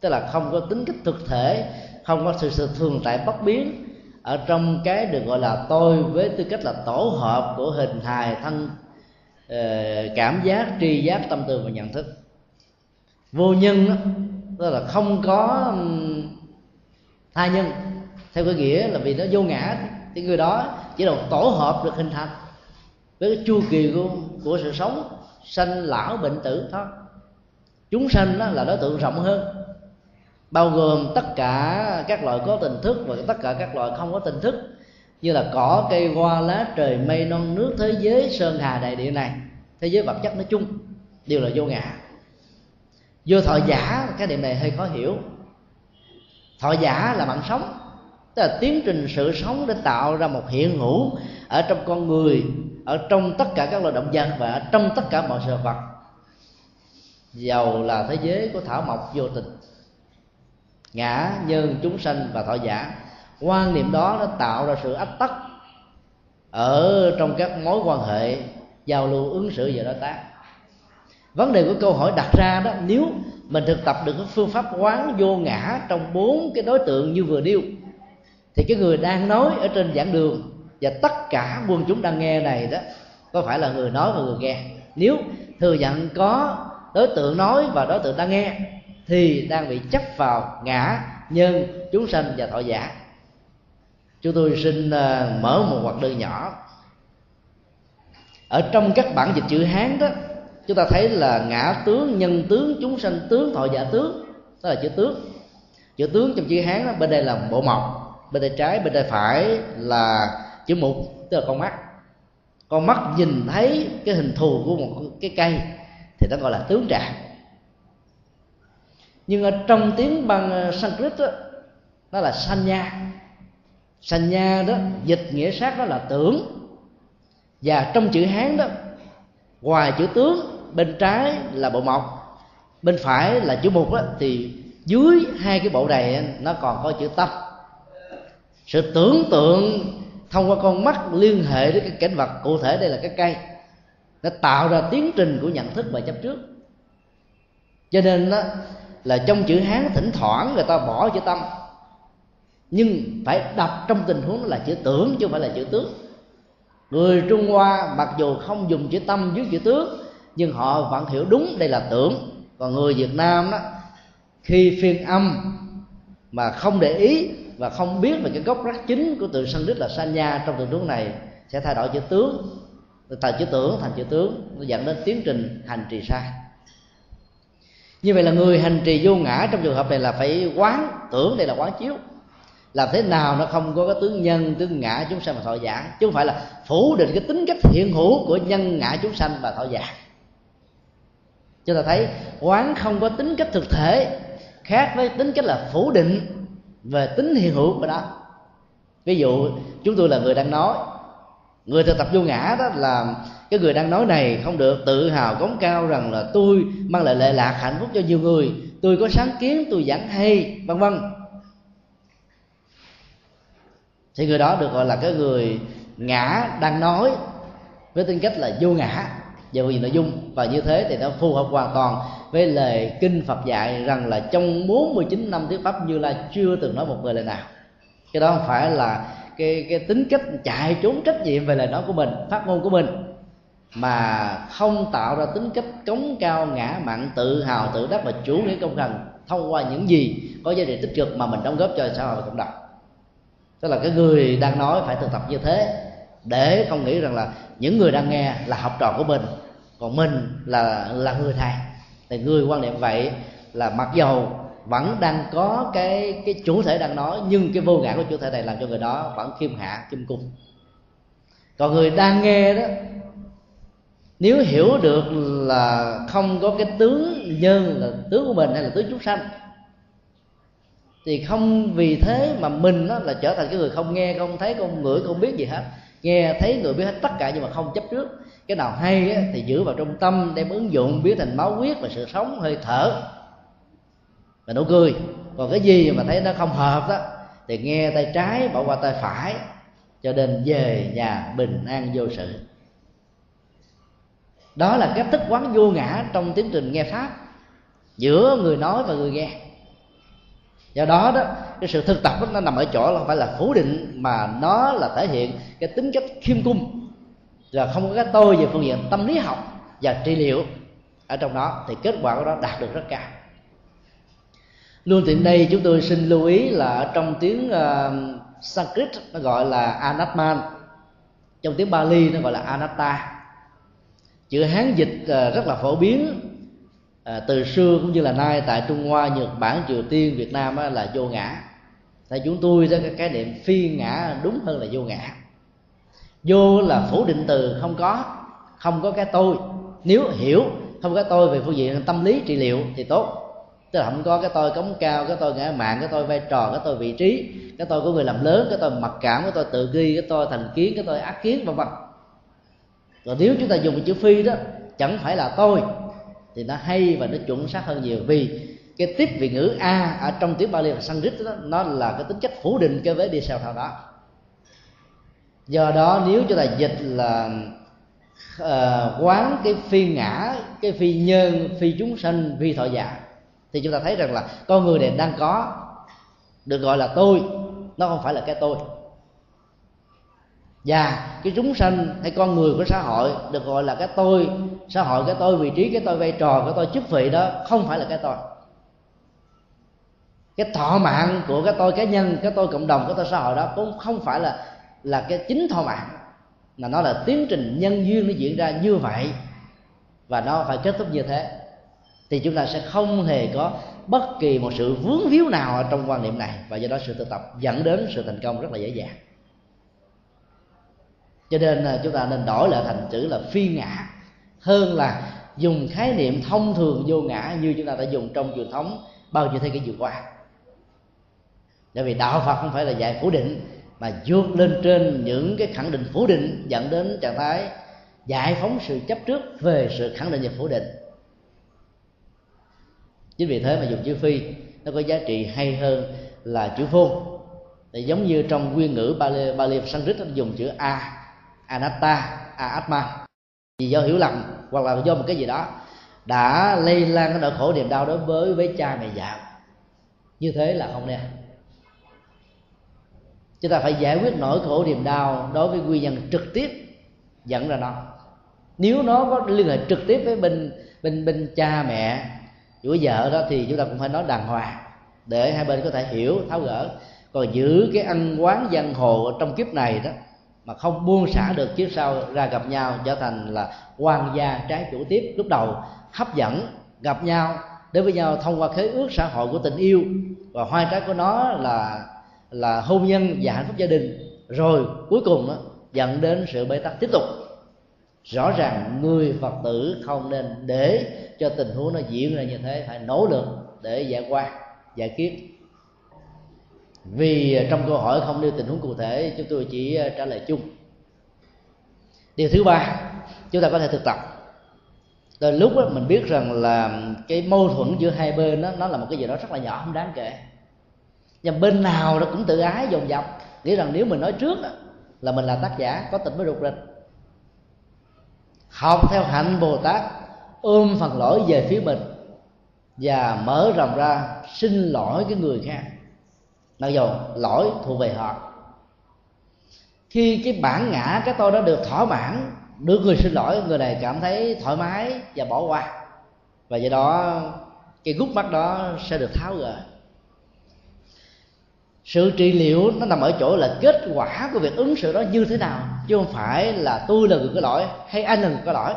[SPEAKER 1] Tức là không có tính cách thực thể không có sự, sự thường tại bất biến ở trong cái được gọi là tôi với tư cách là tổ hợp của hình hài thân ờ, cảm giác tri giác tâm tư và nhận thức. Vô nhân đó, tức là không có tha nhân. Theo cái nghĩa là vì nó vô ngã thì người đó chỉ là một tổ hợp được hình thành với cái chu kỳ của, của sự sống sanh lão bệnh tử thôi. Chúng sanh đó là đối tượng rộng hơn bao gồm tất cả các loại có tình thức và tất cả các loại không có tình thức, như là cỏ, cây, hoa, lá, trời, mây, non, nước, thế giới, sơn, hà, đại địa này. Thế giới vật chất nói chung đều là vô ngã. Vô thọ giả, cái điểm này hơi khó hiểu. Thọ giả là mạng sống, tức là tiến trình sự sống để tạo ra một hiện hữu ở trong con người, ở trong tất cả các loài động vật và ở trong tất cả mọi sự vật. Giàu là thế giới của thảo mộc vô tình ngã nhân chúng sanh và thọ giả. Quan niệm đó nó tạo ra sự ách tắc ở trong các mối quan hệ, giao lưu, ứng xử và đối tác. Vấn đề của câu hỏi đặt ra đó, nếu mình thực tập được cái phương pháp quán vô ngã trong bốn cái đối tượng như vừa nêu, thì cái người đang nói ở trên giảng đường và tất cả quân chúng đang nghe này đó, có phải là người nói và người nghe? Nếu thừa nhận có đối tượng nói và đối tượng đang nghe thì đang bị chấp vào ngã nhân chúng sanh và thọ giả. Chúng tôi xin ờ, mở một hoạt đơn nhỏ. Ở trong các bản dịch chữ hán đó chúng ta thấy là ngã tướng nhân tướng chúng sanh tướng thọ giả tướng. Đó là chữ tướng. Chữ tướng trong chữ hán đó, bên đây là bộ mộc bên tay trái bên tay phải là chữ mục tức là con mắt. Con mắt nhìn thấy cái hình thù của một cái cây thì nó gọi là tướng trạng nhưng ở trong tiếng bằng ờ, Sanskrit đó, nó là sanya. Sanya đó dịch nghĩa sát đó là tưởng. Và trong chữ hán đó ngoài chữ tướng bên trái là bộ mộc bên phải là chữ mục đó, thì dưới hai cái bộ này nó còn có chữ tâm. Sự tưởng tượng thông qua con mắt liên hệ đến cái cảnh vật cụ thể đây là cái cây nó tạo ra tiến trình của nhận thức và chấp trước. Cho nên đó, là trong chữ hán thỉnh thoảng người ta bỏ chữ tâm. Nhưng phải đọc trong tình huống là chữ tưởng chứ không phải là chữ tướng người trung hoa mặc dù không dùng chữ tâm dưới chữ tướng nhưng họ vẫn hiểu đúng đây là tưởng. Còn người việt nam đó, khi phiên âm mà không để ý và không biết về cái gốc rác chính của từ đức là sanya trong tình huống này, sẽ thay đổi chữ tướng từ chữ tưởng thành chữ tướng, nó dẫn đến tiến trình hành trì sai như vậy là người hành trì vô ngã trong trường hợp này là phải quán, tưởng đây là quán chiếu. Làm thế nào nó không có cái tướng nhân tướng ngã chúng sanh và thọ giả? Chứ không phải là phủ định cái tính cách hiện hữu của nhân ngã chúng sanh và thọ giả. Chúng ta thấy, quán không có tính cách thực thể, khác với tính cách là phủ định về tính hiện hữu của đó ví dụ, chúng tôi là người đang nói, người thực tập vô ngã đó là cái người đang nói này không được tự hào cống cao rằng là tôi mang lại lệ lạc hạnh phúc cho nhiều người. Tôi có sáng kiến, tôi giảng hay, vân vân. Thì người đó được gọi là cái người ngã đang nói với tính cách là vô ngã. Về vì nội dung, và như thế thì nó phù hợp hoàn toàn với lời kinh Phật dạy rằng là trong 49 năm thuyết pháp Như là chưa từng nói một lời lời nào. Cái đó không phải là cái cái tính cách chạy trốn trách nhiệm về lời nói của mình, phát ngôn của mình mà không tạo ra tính cách cống cao, ngã mạn, tự hào, tự đắc và chủ nghĩa công thần thông qua những gì có giá trị tích cực mà mình đóng góp cho xã hội và cộng đồng. Tức là cái người đang nói phải thực tập như thế để không nghĩ rằng là những người đang nghe là học trò của mình, còn mình là là người thầy. Thì người quan niệm vậy là mặc dầu vẫn đang có cái cái chủ thể đang nói, nhưng cái vô ngã của chủ thể này làm cho người đó vẫn khiêm hạ, khiêm cung. Còn người đang nghe đó nếu hiểu được là không có cái tướng nhân là tướng của mình hay là tướng chúng sanh thì không vì thế mà mình đó là trở thành cái người không nghe không thấy không ngửi không biết gì hết. Nghe thấy người biết hết tất cả nhưng mà không chấp trước. Cái nào hay á, thì giữ vào trong tâm đem ứng dụng biến thành máu huyết và sự sống hơi thở. Và nụ cười. Còn cái gì mà thấy nó không hợp đó thì nghe tay trái bỏ qua tay phải cho nên về nhà bình an vô sự đó là cái thức quán vô ngã trong tiến trình nghe pháp. Giữa người nói và người nghe. Do đó đó cái sự thực tập đó, nó nằm ở chỗ là không phải là phủ định mà nó là thể hiện cái tính cách khiêm cung. Là không có cái tôi về phương diện tâm lý học và trị liệu ở trong đó thì kết quả của nó đạt được rất cao. Luôn tiện đây chúng tôi xin lưu ý là trong tiếng uh, Sanskrit nó gọi là Anatman. Trong tiếng Bali nó gọi là Anatta chữ Hán dịch rất là phổ biến từ xưa cũng như là nay tại Trung Hoa Nhật Bản Triều Tiên Việt Nam là vô ngã tại chúng tôi đó cái khái niệm phi ngã đúng hơn là vô ngã vô là phủ định từ không có không có cái tôi nếu hiểu không có tôi về phương diện tâm lý trị liệu thì tốt tức là không có cái tôi cống cao cái tôi ngã mạng cái tôi vai trò cái tôi vị trí cái tôi của người làm lớn cái tôi mặc cảm cái tôi tự ghi cái tôi thành kiến cái tôi ác kiến vân vân và nếu chúng ta dùng chữ phi đó chẳng phải là tôi thì nó hay và nó chuẩn xác hơn nhiều vì cái tiếp vị ngữ a ở trong tiếng Bali và Sanskrit đó nó là cái tính chất phủ định cái vế đi sau thao đó. Do đó nếu chúng ta dịch là uh, quán cái phi ngã cái phi nhân phi chúng sanh phi thọ giả thì chúng ta thấy rằng là con người này đang có được gọi là tôi nó không phải là cái tôi và cái chúng sanh hay con người của xã hội được gọi là cái tôi. Xã hội cái tôi, vị trí cái tôi, vai trò cái tôi, chức vị đó không phải là cái tôi. Cái thọ mạng của cái tôi cá nhân, cái tôi cộng đồng, cái tôi xã hội đó cũng không phải là là cái chính thọ mạng, mà nó là tiến trình nhân duyên nó diễn ra như vậy. Và nó phải kết thúc như thế. Thì chúng ta sẽ không hề có bất kỳ một sự vướng víu nào ở trong quan niệm này. Và do đó sự tự tập dẫn đến sự thành công rất là dễ dàng cho nên à, chúng ta nên đổi lại thành chữ là phi ngã. Hơn là dùng khái niệm thông thường vô ngã như chúng ta đã dùng trong truyền thống bao nhiêu thế kỷ vừa qua. Bởi vì đạo phật không phải là dạy phủ định mà vượt lên trên những cái khẳng định phủ định dẫn đến trạng thái giải phóng sự chấp trước về sự khẳng định và phủ định. Chính vì thế mà dùng chữ phi nó có giá trị hay hơn là chữ phôn thì giống như trong nguyên ngữ Bali, Bali Sanskrit nó dùng chữ a anatta atma vì do hiểu lầm, hoặc là do một cái gì đó đã lây lan cái nỗi khổ niềm đau đối với với cha mẹ già. Như thế là không nên. Chúng ta phải giải quyết nỗi khổ niềm đau đối với nguyên nhân trực tiếp dẫn ra nó. Nếu nó có liên hệ trực tiếp với bên bên bên cha mẹ của vợ đó, thì chúng ta cũng phải nói đàng hoàng, để hai bên có thể hiểu, tháo gỡ. Còn giữ cái ăn quán giang hồ trong kiếp này đó mà không buông xả được kiếp sau ra gặp nhau trở thành là quan gia trái chủ tiếp. Lúc đầu hấp dẫn gặp nhau đến với nhau thông qua khế ước xã hội của tình yêu. Và hoa trái của nó là là hôn nhân và hạnh phúc gia đình. Rồi cuối cùng đó, dẫn đến sự bế tắc tiếp tục. Rõ ràng người phật tử không nên để cho tình huống nó diễn ra như thế phải nỗ lực để giải qua giải quyết vì à, trong câu hỏi không nêu tình huống cụ thể chúng tôi chỉ à, trả lời chung. Điều thứ ba chúng ta có thể thực tập. Rồi lúc đó mình biết rằng là cái mâu thuẫn giữa hai bên đó nó là một cái gì đó rất là nhỏ không đáng kể. Nhưng bên nào nó cũng tự ái dồn dập. Nghĩ rằng nếu mình nói trước đó, là mình là tác giả có tình mới rụt rịch. Học theo hạnh bồ tát ôm phần lỗi về phía mình và mở rộng ra xin lỗi cái người khác mặc dù lỗi thuộc về họ. Khi cái bản ngã cái tôi đó được thỏa mãn được người xin lỗi người này cảm thấy thoải mái và bỏ qua. Và do đó cái gút mắt đó sẽ được tháo gỡ. Sự trị liệu nó nằm ở chỗ là kết quả của việc ứng xử đó như thế nào chứ không phải là tôi là người có lỗi hay anh là người có lỗi.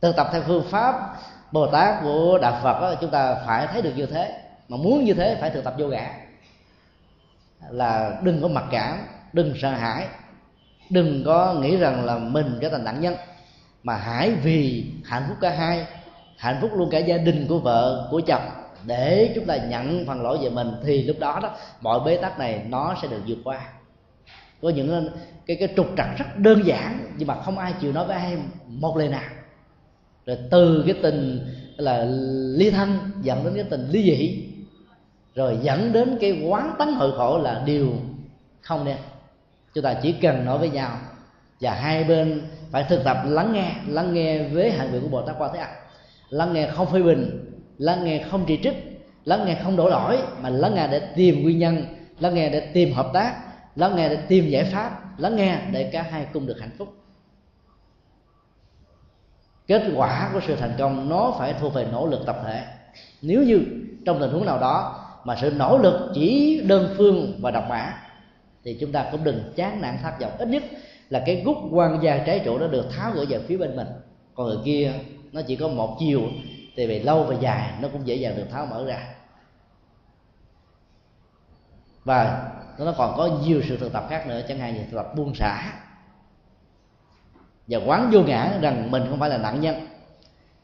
[SPEAKER 1] Thực tập theo phương pháp bồ tát của đạo phật đó, chúng ta phải thấy được như thế. Mà muốn như thế phải thực tập vô ngã là đừng có mặc cảm, đừng sợ hãi, đừng có nghĩ rằng là mình trở thành nạn nhân, mà hãy vì hạnh phúc cả hai, hạnh phúc luôn cả gia đình của vợ, của chồng, để chúng ta nhận phần lỗi về mình, thì lúc đó đó, mọi bế tắc này nó sẽ được vượt qua. Có những cái cái trục trặc rất đơn giản, nhưng mà không ai chịu nói với ai một lời nào. Rồi từ cái tình là ly thân, dẫn đến cái tình ly dị rồi dẫn đến cái quán tánh hội khổ là điều không nên. Chúng ta chỉ cần nói với nhau. Và hai bên phải thực tập lắng nghe lắng nghe với hạnh nguyện của bồ tát quan thế âm. Lắng nghe không phê bình, lắng nghe không chỉ trích, lắng nghe không đổ lỗi, mà lắng nghe để tìm nguyên nhân, lắng nghe để tìm hợp tác, lắng nghe để tìm giải pháp, lắng nghe để cả hai cùng được hạnh phúc. Kết quả của sự thành công nó phải thuộc về nỗ lực tập thể. Nếu như trong tình huống nào đó mà sự nỗ lực chỉ đơn phương và độc mã, thì chúng ta cũng đừng chán nản thất vọng. Ít nhất là cái gút quan gia trái trụ nó được tháo gỡ về phía bên mình. Còn người kia, nó chỉ có một chiều, thì về lâu và dài nó cũng dễ dàng được tháo mở ra. Và nó còn có nhiều sự thực tập khác nữa, chẳng hạn như thực tập buông xả. Và quán vô ngã rằng mình không phải là nạn nhân.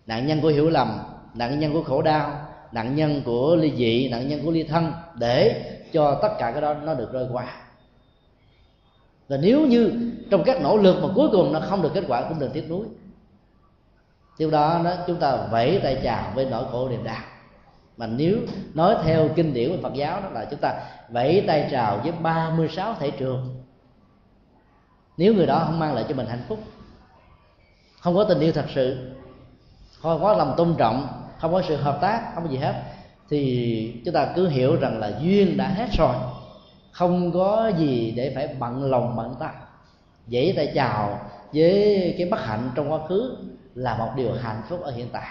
[SPEAKER 1] Nạn nhân của hiểu lầm, nạn nhân của khổ đau nạn nhân của ly dị, nạn nhân của ly thân, để cho tất cả cái đó nó được rơi qua. Và nếu như trong các nỗ lực mà cuối cùng nó không được kết quả cũng đừng tiếc nuối. Điều đó nó, chúng ta vẫy tay chào với nỗi khổ niềm đau. Mà nếu nói theo kinh điển của Phật giáo đó là chúng ta vẫy tay chào với 36 thể trường, nếu người đó không mang lại cho mình hạnh phúc, không có tình yêu thật sự, không có lòng tôn trọng không có sự hợp tác, không có gì hết. Thì chúng ta cứ hiểu rằng là duyên đã hết rồi. Không có gì để phải bận lòng, bận tâm. Dãy tay chào với cái bất hạnh trong quá khứ là một điều hạnh phúc ở hiện tại.